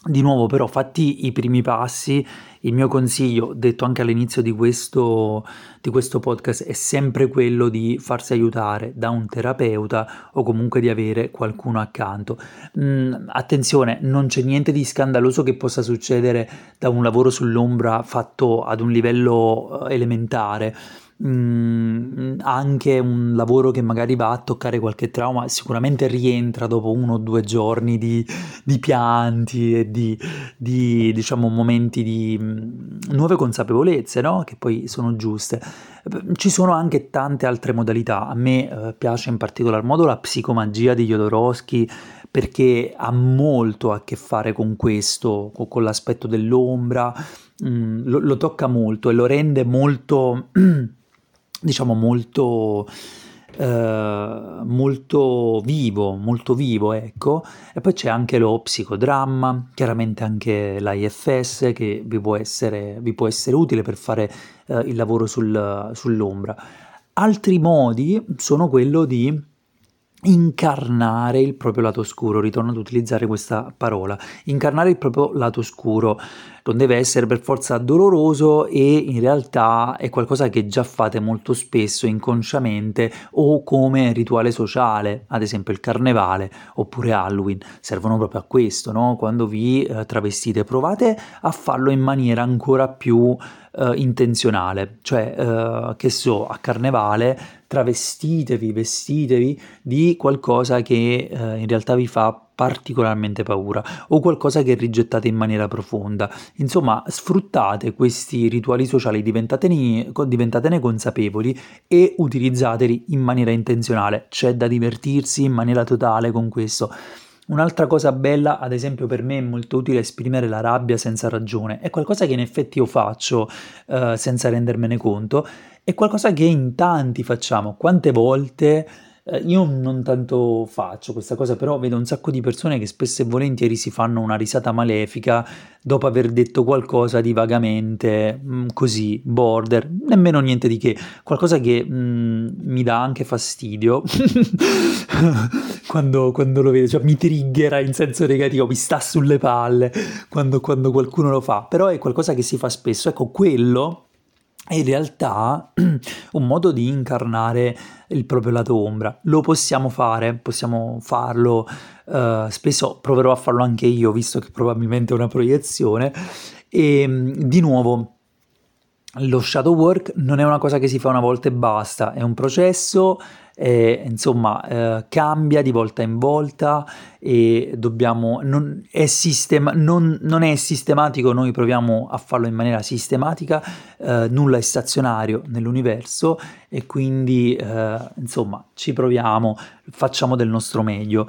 Di nuovo però fatti i primi passi, il mio consiglio, detto anche all'inizio di questo, di questo podcast, è sempre quello di farsi aiutare da un terapeuta o comunque di avere qualcuno accanto. Mm, attenzione, non c'è niente di scandaloso che possa succedere da un lavoro sull'ombra fatto ad un livello eh, elementare mh, anche un lavoro che magari va a toccare qualche trauma, sicuramente rientra dopo uno o due giorni di, di pianti e di, di, diciamo, momenti di mh, nuove consapevolezze, no? Che poi sono giuste. Ci sono anche tante altre modalità. A me eh, piace in particolar modo la psicomagia di Jodorowsky perché ha molto a che fare con questo, con, con l'aspetto dell'ombra, mm, lo, lo, tocca molto e lo rende molto <clears throat> diciamo molto, eh, molto vivo, molto vivo, ecco. E poi c'è anche lo psicodramma, chiaramente anche l'IFS che vi può essere, vi può essere utile per fare eh, il lavoro sul, sull'ombra. Altri modi sono quello di incarnare il proprio lato oscuro, ritorno ad utilizzare questa parola, incarnare il proprio lato oscuro non deve essere per forza doloroso e in realtà è qualcosa che già fate molto spesso inconsciamente o come rituale sociale, ad esempio il carnevale oppure Halloween, servono proprio a questo, no? quando vi eh, travestite provate a farlo in maniera ancora più eh, intenzionale, cioè eh, che so, a carnevale travestitevi, vestitevi di qualcosa che eh, in realtà vi fa particolarmente paura o qualcosa che rigettate in maniera profonda. Insomma, sfruttate questi rituali sociali, diventatene, consapevoli e utilizzateli in maniera intenzionale. C'è da divertirsi in maniera totale con questo. Un'altra cosa bella, ad esempio per me è molto utile esprimere la rabbia senza ragione, è qualcosa che in effetti io faccio uh, senza rendermene conto, è qualcosa che in tanti facciamo. Quante volte eh, io non tanto faccio questa cosa, però vedo un sacco di persone che spesso e volentieri si fanno una risata malefica dopo aver detto qualcosa di vagamente mm, così, border, nemmeno niente di che, qualcosa che mh, mm, mi dà anche fastidio <laughs> quando, quando, lo vedo, cioè mi triggera in senso negativo, mi sta sulle palle quando, quando qualcuno lo fa, però è qualcosa che si fa spesso, ecco quello è in realtà <clears throat> un modo di incarnare il proprio lato ombra. Lo possiamo fare, possiamo farlo, uh, spesso proverò a farlo anche io, visto che probabilmente è una proiezione. E mm, di nuovo, lo shadow work non è una cosa che si fa una volta e basta, è un processo eh, insomma eh, cambia di volta in volta e dobbiamo, non è, sistema, non, non è sistematico, noi proviamo a farlo in maniera sistematica, eh, nulla è stazionario nell'universo e quindi eh, insomma ci proviamo, facciamo del nostro meglio.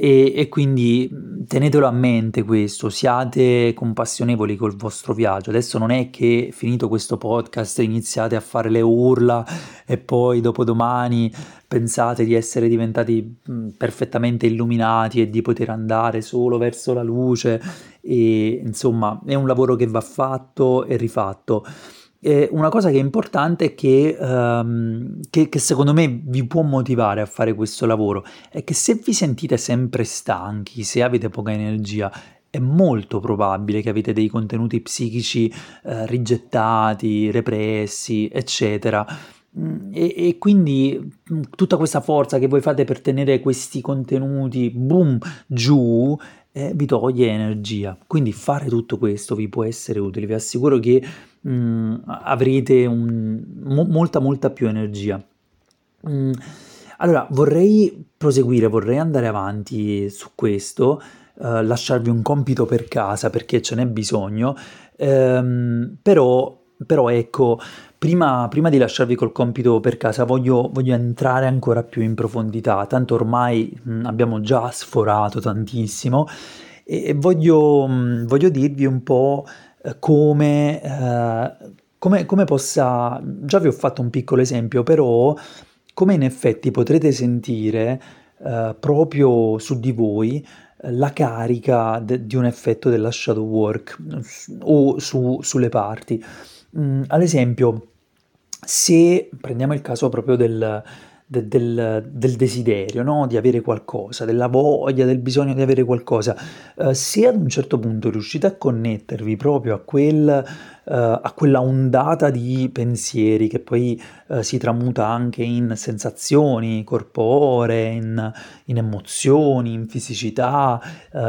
E, e, quindi tenetelo a mente questo, siate compassionevoli col vostro viaggio. Adesso non è che finito questo podcast iniziate a fare le urla e poi dopodomani pensate di essere diventati perfettamente illuminati e di poter andare solo verso la luce e insomma è un lavoro che va fatto e rifatto. E una cosa che è importante è che, um, che, che, secondo me vi può motivare a fare questo lavoro è che se vi sentite sempre stanchi, se avete poca energia, è molto probabile che avete dei contenuti psichici eh, rigettati, repressi, eccetera. Mm, e, e, quindi mm, tutta questa forza che voi fate per tenere questi contenuti boom giù eh, vi toglie energia. Quindi fare tutto questo vi può essere utile. Vi assicuro che mh, mm, avrete un, mo, molta molta più energia. Mm, allora vorrei proseguire, vorrei andare avanti su questo, eh, lasciarvi un compito per casa perché ce n'è bisogno, ehm, però, però ecco, prima, prima, di lasciarvi col compito per casa voglio, voglio entrare ancora più in profondità, tanto ormai mh, abbiamo già sforato tantissimo e, e voglio, mh, voglio dirvi un po' come, eh, come, come possa... Già vi ho fatto un piccolo esempio, però come in effetti potrete sentire eh, proprio su di voi eh, la carica de- di un effetto della shadow work o su- sulle parti. Mm, ad esempio, se prendiamo il caso proprio del, de- del, del desiderio, no? Di avere qualcosa, della voglia, del bisogno di avere qualcosa, eh, se ad un certo punto riuscite a connettervi proprio a quel eh, a quella ondata di pensieri che poi eh, si tramuta anche in sensazioni corporee, in, in emozioni, in fisicità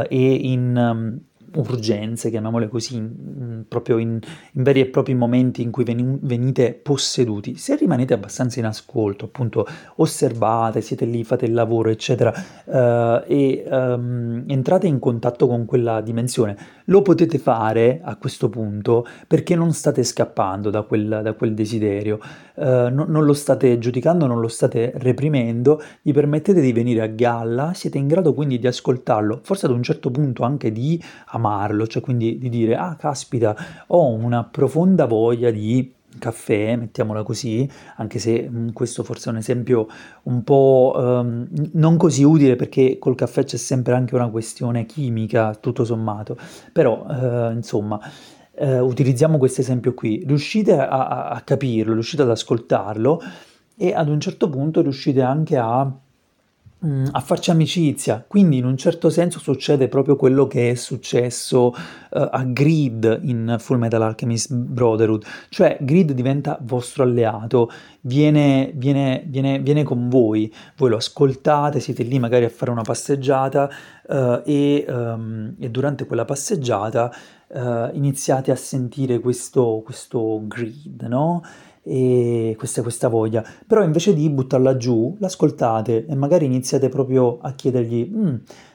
e in um, urgenze, chiamiamole così, in, proprio in, in, veri e propri momenti in cui veni, venite posseduti. Se rimanete abbastanza in ascolto, appunto, osservate, siete lì, fate il lavoro, eccetera, eh, e um, entrate in contatto con quella dimensione, lo potete fare a questo punto perché non state scappando da quel, da quel desiderio, eh, no, non lo state giudicando, non lo state reprimendo, gli permettete di venire a galla, siete in grado quindi di ascoltarlo, forse ad un certo punto anche di amarlo, cioè quindi di dire, ah caspita, ho una profonda voglia di caffè, mettiamola così, anche se mh, questo forse è un esempio un po' um, non così utile perché col caffè c'è sempre anche una questione chimica, tutto sommato, però uh, insomma uh, utilizziamo questo esempio qui, riuscite a, a, a capirlo, riuscite ad ascoltarlo e ad un certo punto riuscite anche a Mm, a farci amicizia. Quindi in un certo senso succede proprio quello che è successo uh, a Grid in Full Metal Alchemist Brotherhood, cioè Grid diventa vostro alleato, viene, viene, viene, viene con voi, voi lo ascoltate, siete lì magari a fare una passeggiata uh, e, um, e, durante quella passeggiata uh, iniziate a sentire questo, questo Grid, no? E questa, questa voglia, però invece di buttarla giù, l'ascoltate e magari iniziate proprio a chiedergli mm,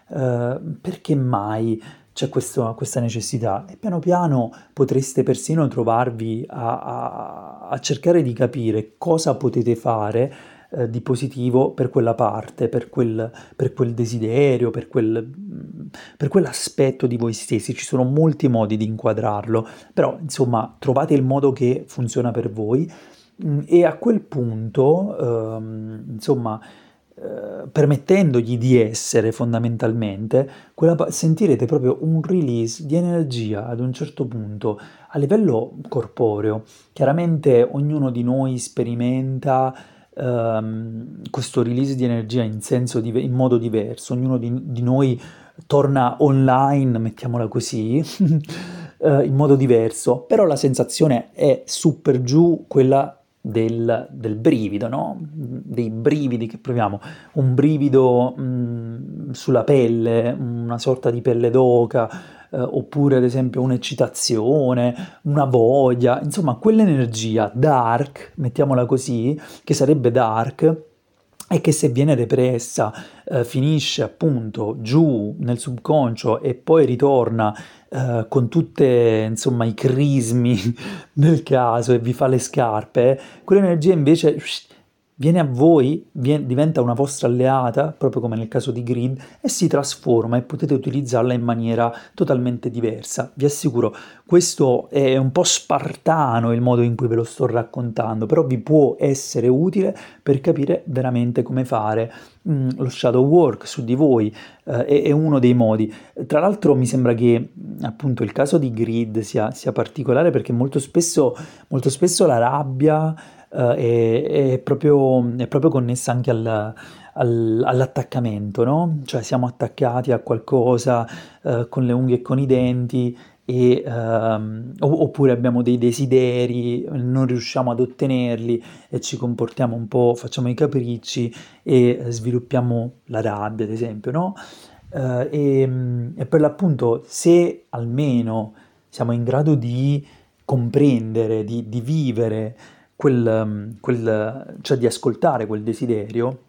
eh, perché mai c'è questo, questa necessità? E piano piano potreste persino trovarvi a, a, a cercare di capire cosa potete fare eh, di positivo per quella parte, per quel, per quel desiderio, per, quel, per quell'aspetto di voi stessi. Ci sono molti modi di inquadrarlo, però insomma trovate il modo che funziona per voi mm, e a quel punto, ehm, insomma, eh, permettendogli di essere fondamentalmente, quella, sentirete proprio un release di energia ad un certo punto a livello corporeo. Chiaramente ognuno di noi sperimenta ehm, questo release di energia in, di, in modo diverso, ognuno di, di, noi torna online, mettiamola così, <laughs> eh, in modo diverso, però la sensazione è su per giù quella del, del, brivido, no? dei brividi che proviamo, un brivido mh, mm, sulla pelle, una sorta di pelle d'oca, eh, oppure ad esempio un'eccitazione, una voglia, insomma quell'energia dark, mettiamola così, che sarebbe dark, e che se viene repressa eh, finisce appunto giù nel subconscio e poi ritorna eh, con tutte insomma i crismi <laughs> del caso e vi fa le scarpe, quell'energia invece viene a voi, viene, diventa una vostra alleata, proprio come nel caso di Grid, e si trasforma e potete utilizzarla in maniera totalmente diversa. Vi assicuro, questo è un po' spartano il modo in cui ve lo sto raccontando, però vi può essere utile per capire veramente come fare mm, lo shadow work su di voi, eh, è, è, uno dei modi. Tra l'altro mi sembra che appunto il caso di Grid sia, sia particolare perché molto spesso, molto spesso la rabbia è, è, proprio, è, proprio, connessa anche al, al, all'attaccamento, no? Cioè siamo attaccati a qualcosa uh, con le unghie e con i denti e, um, oppure abbiamo dei desideri, non riusciamo ad ottenerli e ci comportiamo un po', facciamo i capricci e sviluppiamo la rabbia, ad esempio, no? Uh, e, e per l'appunto, se almeno siamo in grado di comprendere, di, di vivere quel, um, quel, cioè di ascoltare quel desiderio,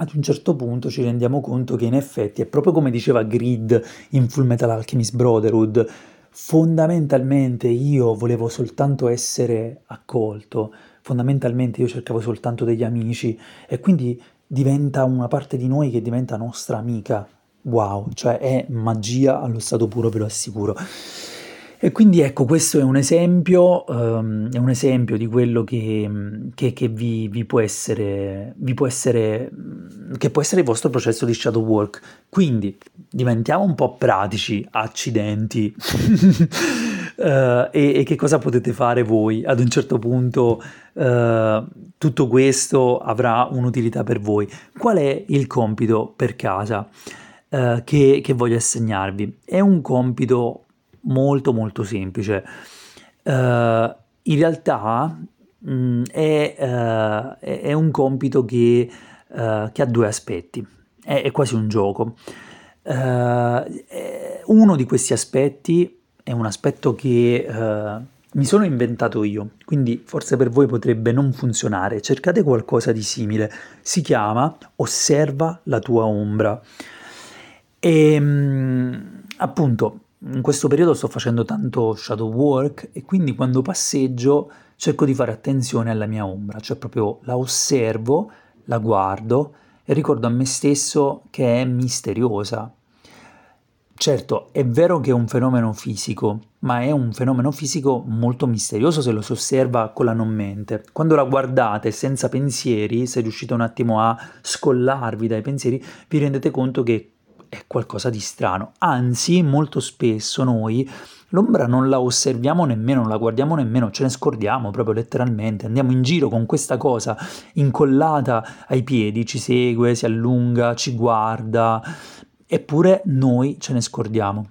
ad un certo punto ci rendiamo conto che in effetti è proprio come diceva Grid in Full Metal Alchemist Brotherhood, fondamentalmente io volevo soltanto essere accolto, fondamentalmente io cercavo soltanto degli amici e quindi diventa una parte di noi che diventa nostra amica. Wow, cioè è magia allo stato puro, ve lo assicuro. E quindi ecco, questo è un esempio, um, è un esempio di quello che, che, che vi, vi, può essere, vi può essere, che può essere il vostro processo di shadow work. Quindi diventiamo un po' pratici, accidenti. uh, <laughs> e, e, che cosa potete fare voi? Ad un certo punto uh, tutto questo avrà un'utilità per voi. Qual è il compito per casa uh, che, che voglio assegnarvi? È un compito molto molto semplice. Uh, in realtà mh, mm, è, uh, è, un compito che, uh, che, ha due aspetti, è, è quasi un gioco. uno di questi aspetti è un aspetto che mi sono inventato io, quindi forse per voi potrebbe non funzionare. Cercate qualcosa di simile. Si chiama Osserva la tua ombra. E mm, appunto in questo periodo sto facendo tanto shadow work e quindi quando passeggio cerco di fare attenzione alla mia ombra, cioè proprio la osservo, la guardo e ricordo a me stesso che è misteriosa. Certo, è vero che è un fenomeno fisico, ma è un fenomeno fisico molto misterioso se lo si osserva con la non mente. Quando la guardate senza pensieri, se riuscite un attimo a scollarvi dai pensieri, vi rendete conto che è qualcosa di strano. Anzi, molto spesso noi l'ombra non la osserviamo nemmeno, non la guardiamo nemmeno, ce ne scordiamo proprio letteralmente. Andiamo in giro con questa cosa incollata ai piedi, ci segue, si allunga, ci guarda, eppure noi ce ne scordiamo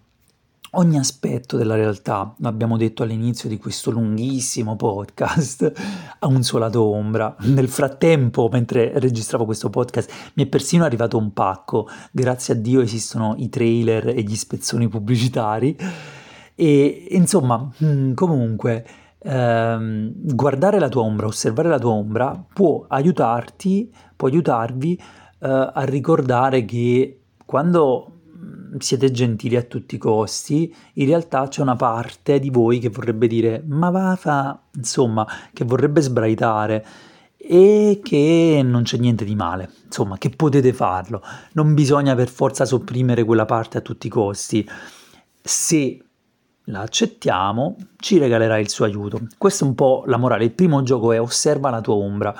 ogni aspetto della realtà, l'abbiamo detto all'inizio di questo lunghissimo podcast, <laughs> ha un suo lato ombra. Nel frattempo, mentre registravo questo podcast, mi è persino arrivato un pacco. Grazie a Dio esistono i trailer e gli spezzoni pubblicitari. E insomma, mm, comunque, ehm, guardare la tua ombra, osservare la tua ombra può aiutarti, può aiutarvi eh, a ricordare che quando siete gentili a tutti i costi, in realtà c'è una parte di voi che vorrebbe dire ma va fa, insomma, che vorrebbe sbraitare e che non c'è niente di male, insomma, che potete farlo. Non bisogna per forza sopprimere quella parte a tutti i costi. Se la accettiamo, ci regalerà il suo aiuto. Questa è un po' la morale. Il primo gioco è osserva la tua ombra.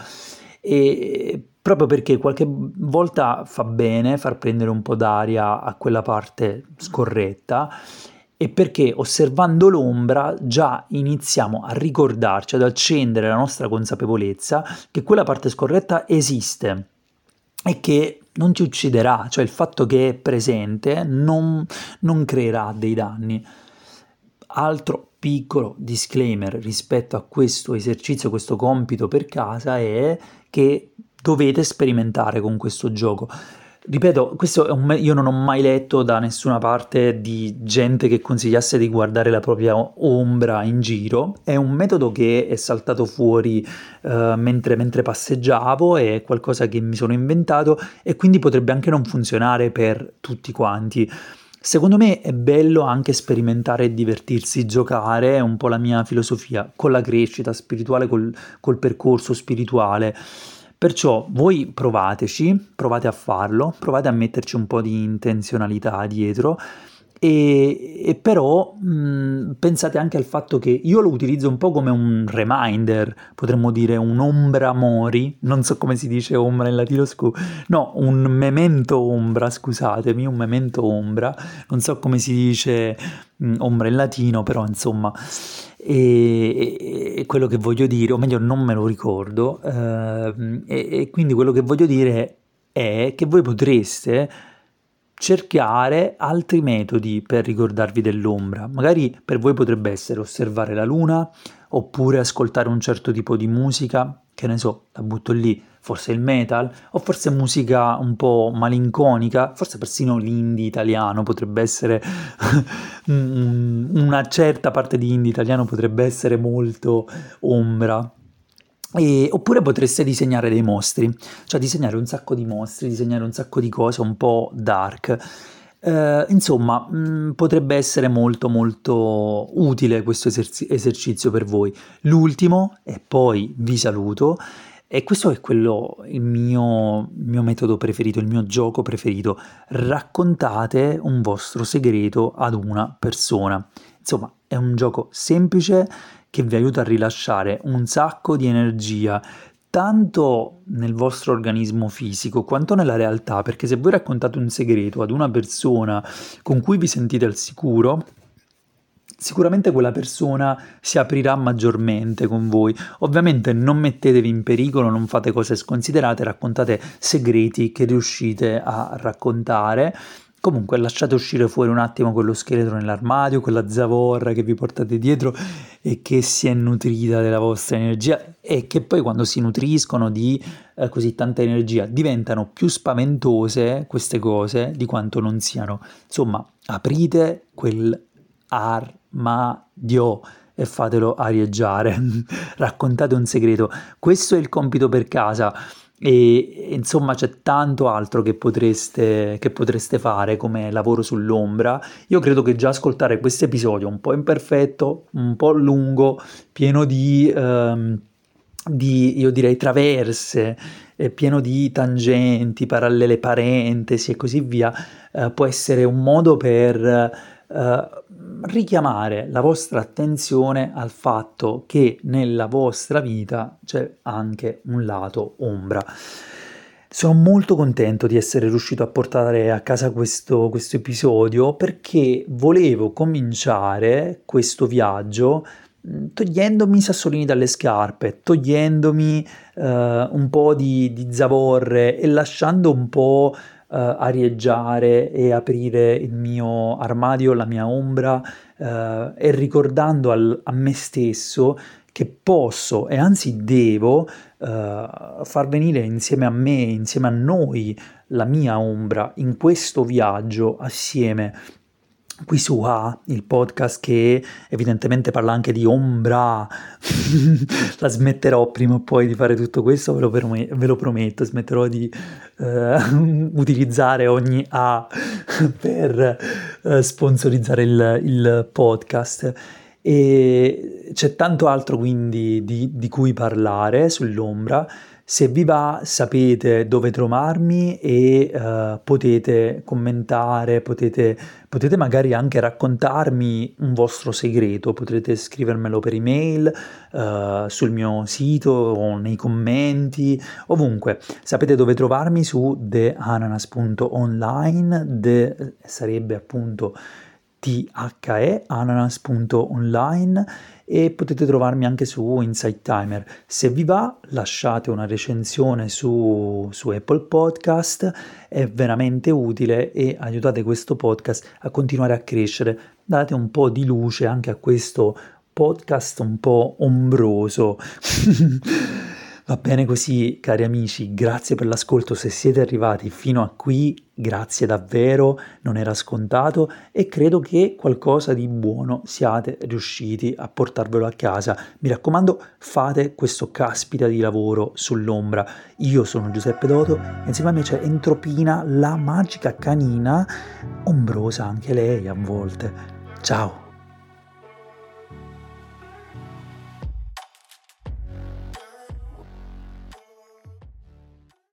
E proprio perché qualche volta fa bene far prendere un po' d'aria a quella parte scorretta e perché osservando l'ombra già iniziamo a ricordarci, ad accendere la nostra consapevolezza che quella parte scorretta esiste e che non ti ucciderà, cioè il fatto che è presente non, non creerà dei danni. Altro piccolo disclaimer rispetto a questo esercizio, questo compito per casa è che dovete sperimentare con questo gioco. Ripeto, questo è un me- io non ho mai letto da nessuna parte di gente che consigliasse di guardare la propria ombra in giro. È un metodo che è saltato fuori uh, mentre, mentre passeggiavo, è qualcosa che mi sono inventato e quindi potrebbe anche non funzionare per tutti quanti. Secondo me è bello anche sperimentare e divertirsi, giocare, è un po' la mia filosofia, con la crescita spirituale, col, col percorso spirituale. Perciò voi provateci, provate a farlo, provate a metterci un po' di intenzionalità dietro e, e però mh, pensate anche al fatto che io lo utilizzo un po' come un reminder, potremmo dire un'ombra mori, non so come si dice ombra in latino, scu- no, un memento ombra, scusatemi, un memento ombra, non so come si dice mh, ombra in latino, però insomma e, quello che voglio dire, o meglio non me lo ricordo, eh, e, e quindi quello che voglio dire è che voi potreste cercare altri metodi per ricordarvi dell'ombra. Magari per voi potrebbe essere osservare la luna, oppure ascoltare un certo tipo di musica, che ne so, la butto lì, forse il metal, o forse musica un po' malinconica, forse persino l'indie italiano potrebbe essere, <laughs> una certa parte di indie italiano potrebbe essere molto ombra. E, oppure potreste disegnare dei mostri, cioè disegnare un sacco di mostri, disegnare un sacco di cose un po' dark. Uh, insomma, mh, mm, potrebbe essere molto molto utile questo eserci- esercizio per voi. L'ultimo, e poi vi saluto, e questo è quello, il mio, mio metodo preferito, il mio gioco preferito. Raccontate un vostro segreto ad una persona. Insomma, è un gioco semplice che vi aiuta a rilasciare un sacco di energia, tanto nel vostro organismo fisico quanto nella realtà, perché se voi raccontate un segreto ad una persona con cui vi sentite al sicuro, sicuramente quella persona si aprirà maggiormente con voi. Ovviamente non mettetevi in pericolo, non fate cose sconsiderate, raccontate segreti che riuscite a raccontare Comunque lasciate uscire fuori un attimo quello scheletro nell'armadio, quella zavorra che vi portate dietro e che si è nutrita della vostra energia e che poi quando si nutriscono di eh, così tanta energia diventano più spaventose queste cose di quanto non siano. Insomma, aprite quell'armadio e fatelo arieggiare. <laughs> Raccontate un segreto. Questo è il compito per casa. E insomma c'è tanto altro che potreste, che potreste fare come lavoro sull'ombra. Io credo che già ascoltare questo episodio un po' imperfetto, un po' lungo, pieno di, ehm, di io direi, traverse, eh, pieno di tangenti, parallele parentesi e così via, eh, può essere un modo per eh, richiamare la vostra attenzione al fatto che nella vostra vita c'è anche un lato ombra. Sono molto contento di essere riuscito a portare a casa questo, questo episodio perché volevo cominciare questo viaggio togliendomi i sassolini dalle scarpe, togliendomi uh, un po' di, di zavorre e lasciando un po' arieggiare e aprire il mio armadio, la mia ombra uh, e ricordando al, a me stesso che posso e anzi devo uh, far venire insieme a me, insieme a noi, la mia ombra in questo viaggio assieme qui su A, il podcast che evidentemente parla anche di ombra. <laughs> La smetterò prima o poi di fare tutto questo, ve lo, perme- ve lo prometto, smetterò di uh, <laughs> utilizzare ogni A <laughs> per uh, sponsorizzare il, il, podcast. E c'è tanto altro quindi di, di cui parlare sull'ombra. Se vi va sapete dove trovarmi e uh, potete commentare, potete, potete, magari anche raccontarmi un vostro segreto, potrete scrivermelo per email, uh, sul mio sito o nei commenti, ovunque. Sapete dove trovarmi su theananas.online, the sarebbe appunto the ananas.online e potete trovarmi anche su Insight Timer. Se vi va, lasciate una recensione su, su Apple Podcast, è veramente utile e aiutate questo podcast a continuare a crescere. Date un po' di luce anche a questo podcast un po' ombroso. <laughs> Va bene così, cari amici, grazie per l'ascolto. Se siete arrivati fino a qui, grazie davvero, non era scontato e credo che qualcosa di buono siate riusciti a portarvelo a casa. Mi raccomando, fate questo caspita di lavoro sull'ombra. Io sono Giuseppe Doto e insieme a me c'è Entropina, la magica canina, ombrosa anche lei a volte. Ciao!